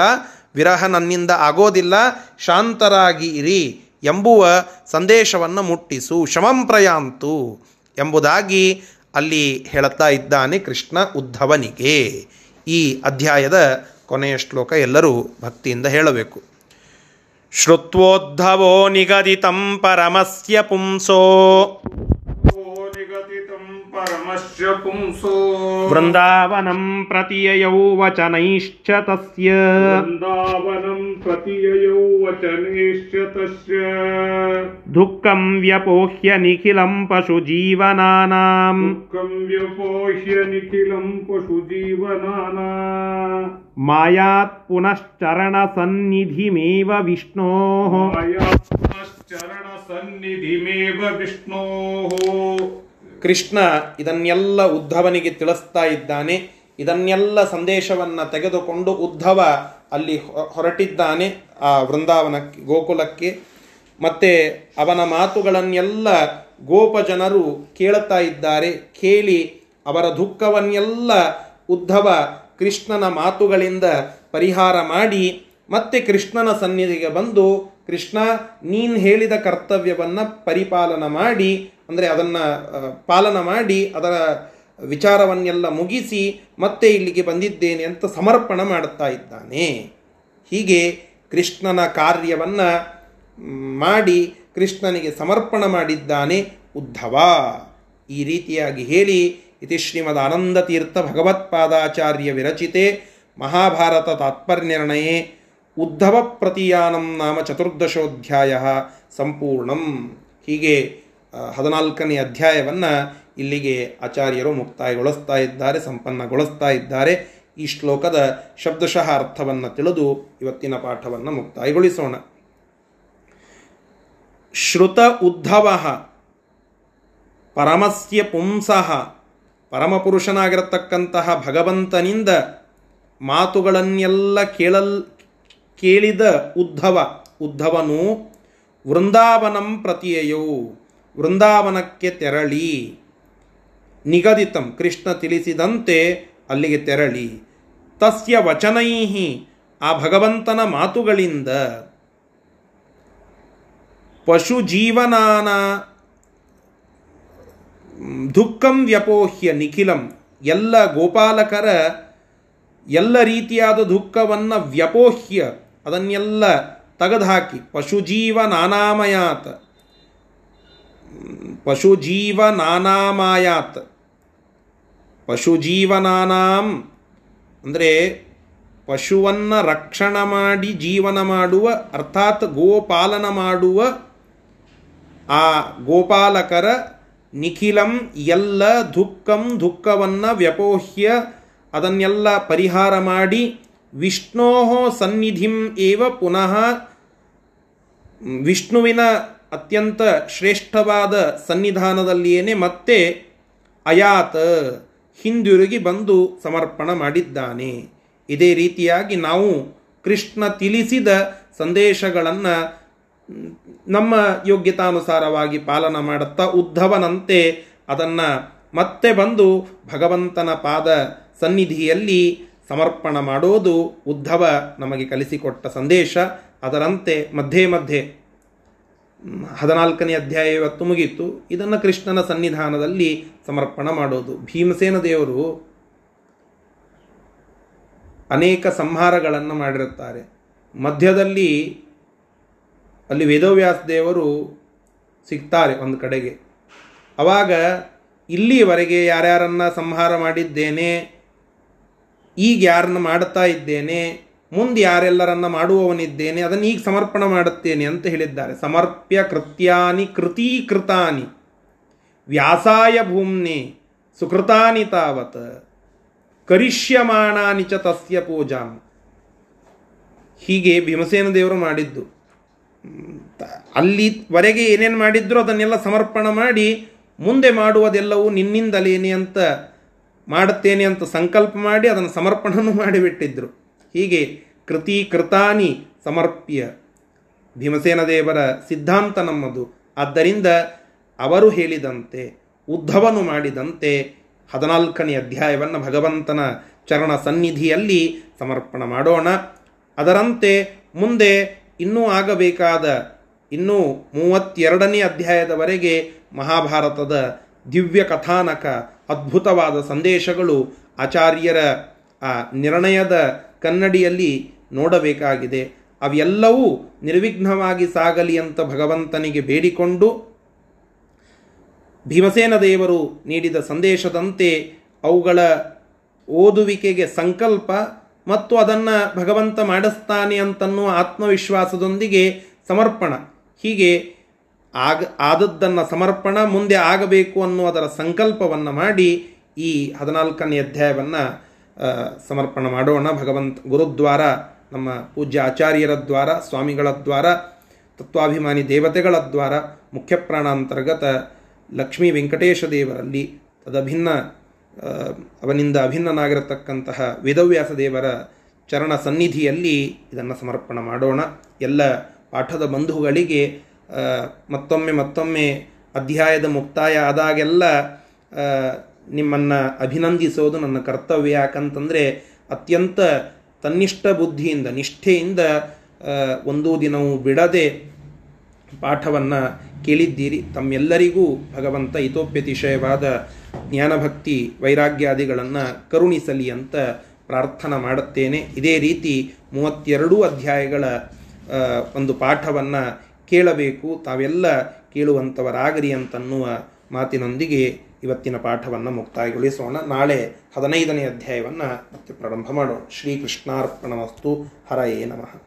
Speaker 1: ವಿರಹ ನನ್ನಿಂದ ಆಗೋದಿಲ್ಲ. ಶಾಂತರಾಗಿ ಇರಿ. ಎಂಬುವ ಸಂದೇಶವನ್ನು ಮುಟ್ಟಿಸು, ಶಮಂ ಪ್ರಯಾಂತು ಎಂಬುದಾಗಿ ಅಲ್ಲಿ ಹೇಳುತ್ತಾ ಇದ್ದಾನೆ ಕೃಷ್ಣ ಉದ್ಧವನಿಗೆ. ಈ ಅಧ್ಯಾಯದ ಕೊನೆಯ ಶ್ಲೋಕ ಎಲ್ಲರೂ ಭಕ್ತಿಯಿಂದ ಹೇಳಬೇಕು. ಶ್ರುತ್ವೋದ್ಧವೋ ನಿಗದಿತಂ ಪರಮಸ್ಯ ಪುಂಸೋ.
Speaker 2: ಪುಂಸೋ
Speaker 3: ವೃಂದಾವನಂ ಪ್ರತಿಯಯೌ ವಚನೈಶ್ಚ ತಸ್ಯ
Speaker 2: ವೃಂದಾವನಂ ಪ್ರತಿಯಯೌ ವಚನೇಶ್ಚ ತಸ್ಯ
Speaker 3: ದುಃಖಂ ವ್ಯಪೋಹ್ಯ ನಿಖಿಲಂ ಪಶುಜೀವನಾನಾಂ
Speaker 2: ದುಃಖಂ ವ್ಯಪೋಹ್ಯ ನಿಖಿಲಂ ಪಶುಜೀವನಾನಾ
Speaker 3: ಮಾಯಾತ್ ಪುನಶ್ಚರಣ ಸನ್ನಿಧಿಮೇವ ವಿಷ್ಣೋಃ
Speaker 2: ಚರಣ ಸನ್ನಿಧಿಮೇವ ವಿಷ್ಣೋ
Speaker 1: ಕೃಷ್ಣ ಇದನ್ನೆಲ್ಲ ಉದ್ಧವನಿಗೆ ತಿಳಿಸ್ತಾ ಇದ್ದಾನೆ. ಇದನ್ನೆಲ್ಲ ಸಂದೇಶವನ್ನು ತೆಗೆದುಕೊಂಡು ಉದ್ಧವ ಅಲ್ಲಿ ಹೊರಟಿದ್ದಾನೆ ಆ ವೃಂದಾವನಕ್ಕೆ ಗೋಕುಲಕ್ಕೆ. ಮತ್ತು ಅವನ ಮಾತುಗಳನ್ನೆಲ್ಲ ಗೋಪ ಜನರು ಕೇಳುತ್ತಾ ಇದ್ದಾರೆ. ಕೇಳಿ ಅವರ ದುಃಖವನ್ನೆಲ್ಲ ಉದ್ಧವ ಕೃಷ್ಣನ ಮಾತುಗಳಿಂದ ಪರಿಹಾರ ಮಾಡಿ, ಮತ್ತೆ ಕೃಷ್ಣನ ಸನ್ನಿಧಿಗೆ ಬಂದು, ಕೃಷ್ಣ ನೀನು ಹೇಳಿದ ಕರ್ತವ್ಯವನ್ನು ಪರಿಪಾಲನ ಮಾಡಿ ಅಂದರೆ ಅದನ್ನು ಪಾಲನ ಮಾಡಿ ಅದರ ವಿಚಾರವನ್ನೆಲ್ಲ ಮುಗಿಸಿ ಮತ್ತೆ ಇಲ್ಲಿಗೆ ಬಂದಿದ್ದೇನೆ ಅಂತ ಸಮರ್ಪಣ ಮಾಡುತ್ತಾ ಇದ್ದಾನೆ. ಹೀಗೆ ಕೃಷ್ಣನ ಕಾರ್ಯವನ್ನು ಮಾಡಿ ಕೃಷ್ಣನಿಗೆ ಸಮರ್ಪಣ ಮಾಡಿದ್ದಾನೆ ಉದ್ಧವ. ಈ ರೀತಿಯಾಗಿ ಹೇಳಿ ಇತಿ ಶ್ರೀಮದ್ ಆನಂದತೀರ್ಥ ಭಗವತ್ಪಾದಾಚಾರ್ಯ ವಿರಚಿತೆ ಮಹಾಭಾರತ ತಾತ್ಪರ್ಯನಿರ್ಣಯೇ ಉದ್ಧವ ಪ್ರತಿಯಾನಂ ನಾಮ ಚತುರ್ದಶೋಧ್ಯಾಯ ಸಂಪೂರ್ಣಂ. ಹೀಗೆ ಹದಿನಾಲ್ಕನೇ ಅಧ್ಯಾಯವನ್ನು ಇಲ್ಲಿಗೆ ಆಚಾರ್ಯರು ಮುಕ್ತಾಯಗೊಳಿಸ್ತಾ ಇದ್ದಾರೆ, ಸಂಪನ್ನಗೊಳಿಸ್ತಾ ಇದ್ದಾರೆ. ಈ ಶ್ಲೋಕದ ಶಬ್ದಶಃ ಅರ್ಥವನ್ನು ತಿಳಿದು ಇವತ್ತಿನ ಪಾಠವನ್ನು ಮುಕ್ತಾಯಗೊಳಿಸೋಣ. ಶ್ರುತ ಉದ್ಧವ, ಪರಮಸ್ಯ ಪುಂಸಃ, ಪರಮಪುರುಷನಾಗಿರತಕ್ಕಂತಹ ಭಗವಂತನಿಂದ ಮಾತುಗಳನ್ನೆಲ್ಲ ಕೇಳಲ್, ಕೇಳಿದ ಉದ್ಧವ, ಉದ್ಧವನು ವೃಂದಾವನಂ ಪ್ರತಿಯೆಯೋ. ವೃಂದಾವನಕ್ಕೆ ತೆರಳಿ ನಿಗದಿತಂ ಕೃಷ್ಣ ತಿಳಿಸಿದಂತೆ ಅಲ್ಲಿಗೆ ತೆರಳಿ. ತಸ್ಯ ವಚನೈ ಆ ಭಗವಂತನ ಮಾತುಗಳಿಂದ ಪಶು ಜೀವನಾನ ದುಃಖಂ ವ್ಯಪೋಹ್ಯ ನಿಖಿಲಂ. ಎಲ್ಲ ಗೋಪಾಲಕರ ಎಲ್ಲ ರೀತಿಯಾದ ದುಃಖವನ್ನು ವ್ಯಪೋಹ್ಯ ಅದನ್ನೆಲ್ಲ ತೆಗೆದುಹಾಕಿ. ಪಶುಜೀವ ನಾನಾಮಯಾತ್ ಪಶುಜೀವ ನಾನಾಮಾಯಾತ್ ಪಶುಜೀವನಾನಾಂ ಅಂದರೆ ಪಶುವನ್ನು ರಕ್ಷಣ ಮಾಡಿ ಜೀವನ ಮಾಡುವ, ಅರ್ಥಾತ್ ಗೋಪಾಲನ ಮಾಡುವ, ಆ ಗೋಪಾಲಕರ ನಿಖಿಲಂ ಎಲ್ಲ ದುಃಖಂ ದುಃಖವನ್ನು ವ್ಯಪೋಹ್ಯ ಅದನ್ನೆಲ್ಲ ಪರಿಹಾರ ಮಾಡಿ ವಿಷ್ಣೋ ಸನ್ನಿಧಿಂ ಏವ ಪುನಃ ವಿಷ್ಣುವಿನ ಅತ್ಯಂತ ಶ್ರೇಷ್ಠವಾದ ಸನ್ನಿಧಾನದಲ್ಲಿಯೇ ಮತ್ತೆ ಅಯಾತ ಹಿಂದಿರುಗಿ ಬಂದು ಸಮರ್ಪಣ ಮಾಡಿದ್ದಾನೆ. ಇದೇ ರೀತಿಯಾಗಿ ನಾವು ಕೃಷ್ಣ ತಿಳಿಸಿದ ಸಂದೇಶಗಳನ್ನು ನಮ್ಮ ಯೋಗ್ಯತಾನುಸಾರವಾಗಿ ಪಾಲನ ಮಾಡುತ್ತಾ ಉದ್ಧವನಂತೆ ಅದನ್ನು ಮತ್ತೆ ಬಂದು ಭಗವಂತನ ಪಾದ ಸನ್ನಿಧಿಯಲ್ಲಿ ಸಮರ್ಪಣ ಮಾಡೋದು ಉದ್ಧವ ನಮಗೆ ಕಲಿಸಿಕೊಟ್ಟ ಸಂದೇಶ. ಅದರಂತೆ ಮಧ್ಯೆ ಮಧ್ಯೆ ಹದಿನಾಲ್ಕನೇ ಅಧ್ಯಾಯ ಇವತ್ತು ಮುಗೀತು ಇದನ್ನು ಕೃಷ್ಣನ ಸನ್ನಿಧಾನದಲ್ಲಿ ಸಮರ್ಪಣ ಮಾಡೋದು. ಭೀಮಸೇನ ದೇವರು ಅನೇಕ ಸಂಹಾರಗಳನ್ನು ಮಾಡಿರುತ್ತಾರೆ. ಮಧ್ಯದಲ್ಲಿ ಅಲ್ಲಿ ವೇದವ್ಯಾಸ ದೇವರು ಸಿಗ್ತಾರೆ ಒಂದು ಕಡೆಗೆ. ಅವಾಗ ಇಲ್ಲಿವರೆಗೆ ಯಾರ್ಯಾರನ್ನು ಸಂಹಾರ ಮಾಡಿದ್ದೇನೆ, ಈಗ ಯಾರನ್ನು ಮಾಡುತ್ತಾ ಇದ್ದೇನೆ ಮುಂದೆ ಯಾರೆಲ್ಲರನ್ನ ಮಾಡುವವನಿದ್ದೇನೆ, ಅದನ್ನು ಈಗ ಸಮರ್ಪಣ ಮಾಡುತ್ತೇನೆ ಅಂತ ಹೇಳಿದ್ದಾರೆ. ಸಮರ್ಪ್ಯ ಕೃತ್ಯಾನಿ ಕೃತೀಕೃತಾನಿ ವ್ಯಾಸಾಯ ಭೂಮ್ನಿ ಸುಕೃತಾನಿ ತಾವತ್ ಕರಿಷ್ಯಮಾಣಾನಿ ಚ ತಸ್ಯ ಪೂಜಾ. ಹೀಗೆ ಭೀಮಸೇನ ದೇವರು ಮಾಡಿದ್ದು. ಅಲ್ಲಿವರೆಗೆ ಏನೇನು ಮಾಡಿದ್ರು ಅದನ್ನೆಲ್ಲ ಸಮರ್ಪಣ ಮಾಡಿ ಮುಂದೆ ಮಾಡುವುದೆಲ್ಲವೂ ನಿನ್ನಿಂದಲೇನೆ ಅಂತ ಮಾಡುತ್ತೇನೆ ಅಂತ ಸಂಕಲ್ಪ ಮಾಡಿ ಅದನ್ನು ಸಮರ್ಪಣನೂ ಮಾಡಿಬಿಟ್ಟಿದ್ರು. ಹೀಗೆ ಕೃತಿ ಕೃತಾನಿ ಸಮರ್ಪ್ಯ. ಭೀಮಸೇನ ದೇವರ ಸಿದ್ಧಾಂತ ನಮ್ಮದು. ಆದ್ದರಿಂದ ಅವರು ಹೇಳಿದಂತೆ, ಉದ್ಧವನು ಮಾಡಿದಂತೆ ಹದಿನಾಲ್ಕನೇ ಅಧ್ಯಾಯವನ್ನು ಭಗವಂತನ ಚರಣ ಸನ್ನಿಧಿಯಲ್ಲಿ ಸಮರ್ಪಣ ಮಾಡೋಣ. ಅದರಂತೆ ಮುಂದೆ ಇನ್ನೂ ಆಗಬೇಕಾದ ಇನ್ನೂ ಮೂವತ್ತೆರಡನೇ ಅಧ್ಯಾಯದವರೆಗೆ ಮಹಾಭಾರತದ ದಿವ್ಯ ಕಥಾನಕ ಅದ್ಭುತವಾದ ಸಂದೇಶಗಳು ಆಚಾರ್ಯರ ಆ ನಿರ್ಣಯದ ಕನ್ನಡಿಯಲ್ಲಿ ನೋಡಬೇಕಾಗಿದೆ. ಅವೆಲ್ಲವೂ ನಿರ್ವಿಘ್ನವಾಗಿ ಸಾಗಲಿ ಅಂತ ಭಗವಂತನಿಗೆ ಬೇಡಿಕೊಂಡು ಭೀಮಸೇನ ದೇವರು ನೀಡಿದ ಸಂದೇಶದಂತೆ ಅವುಗಳ ಓದುವಿಕೆಗೆ ಸಂಕಲ್ಪ ಮತ್ತು ಅದನ್ನು ಭಗವಂತ ಮಾಡಿಸ್ತಾನೆ ಅಂತನ್ನುವ ಆತ್ಮವಿಶ್ವಾಸದೊಂದಿಗೆ ಸಮರ್ಪಣ. ಹೀಗೆ ಆಗ, ಆದದ್ದನ್ನು ಸಮರ್ಪಣ, ಮುಂದೆ ಆಗಬೇಕು ಅನ್ನುವುದರ ಸಂಕಲ್ಪವನ್ನು ಮಾಡಿ ಈ ಹದಿನಾಲ್ಕನೇ ಅಧ್ಯಾಯವನ್ನು ಸಮರ್ಪಣ ಮಾಡೋಣ. ಭಗವಂತ ಗುರುದ್ವಾರ, ನಮ್ಮ ಪೂಜ್ಯ ಆಚಾರ್ಯರ ದ್ವಾರ, ಸ್ವಾಮಿಗಳ ದ್ವಾರ, ತತ್ವಾಭಿಮಾನಿ ದೇವತೆಗಳ ದ್ವಾರ, ಮುಖ್ಯ ಪ್ರಾಣಾಂತರ್ಗತ ಲಕ್ಷ್ಮೀ ವೆಂಕಟೇಶ ದೇವರಲ್ಲಿ ತದಭಿನ್ನ ಅವನಿಂದ ಅಭಿನ್ನನಾಗಿರತಕ್ಕಂತಹ ವೇದವ್ಯಾಸ ದೇವರ ಚರಣ ಸನ್ನಿಧಿಯಲ್ಲಿ ಇದನ್ನು ಸಮರ್ಪಣ ಮಾಡೋಣ. ಎಲ್ಲ ಪಾಠದ ಬಂಧುಗಳಿಗೆ ಮತ್ತೊಮ್ಮೆ ಮತ್ತೊಮ್ಮೆ ಅಧ್ಯಾಯದ ಮುಕ್ತಾಯ ಆದಾಗೆಲ್ಲ ನಿಮ್ಮನ್ನು ಅಭಿನಂದಿಸೋದು ನನ್ನ ಕರ್ತವ್ಯ. ಯಾಕಂತಂದರೆ ಅತ್ಯಂತ ತನ್ನಿಷ್ಠ ಬುದ್ಧಿಯಿಂದ, ನಿಷ್ಠೆಯಿಂದ ಒಂದು ದಿನವೂ ಬಿಡದೆ ಪಾಠವನ್ನು ಕೇಳಿದ್ದೀರಿ. ತಮ್ಮೆಲ್ಲರಿಗೂ ಭಗವಂತ ಹಿತೋಪ್ಯತಿಶಯವಾದ ಜ್ಞಾನಭಕ್ತಿ ವೈರಾಗ್ಯಾದಿಗಳನ್ನು ಕರುಣಿಸಲಿ ಅಂತ ಪ್ರಾರ್ಥನಾ ಮಾಡುತ್ತೇನೆ. ಇದೇ ರೀತಿ ಮೂವತ್ತೆರಡೂ ಅಧ್ಯಾಯಗಳ ಒಂದು ಪಾಠವನ್ನು ಕೇಳಬೇಕು. ತಾವೆಲ್ಲ ಕೇಳುವಂಥವರಾಗರಿ ಅಂತನ್ನುವ ಮಾತಿನೊಂದಿಗೆ ಇವತ್ತಿನ ಪಾಠವನ್ನು ಮುಕ್ತಾಯಗೊಳಿಸೋಣ. ನಾಳೆ ಹದಿನೈದನೇ ಅಧ್ಯಾಯವನ್ನು ಮತ್ತೆ ಪ್ರಾರಂಭ ಮಾಡೋಣ. ಶ್ರೀಕೃಷ್ಣಾರ್ಪಣಮಸ್ತು. ಹರಯೇ ನಮಃ.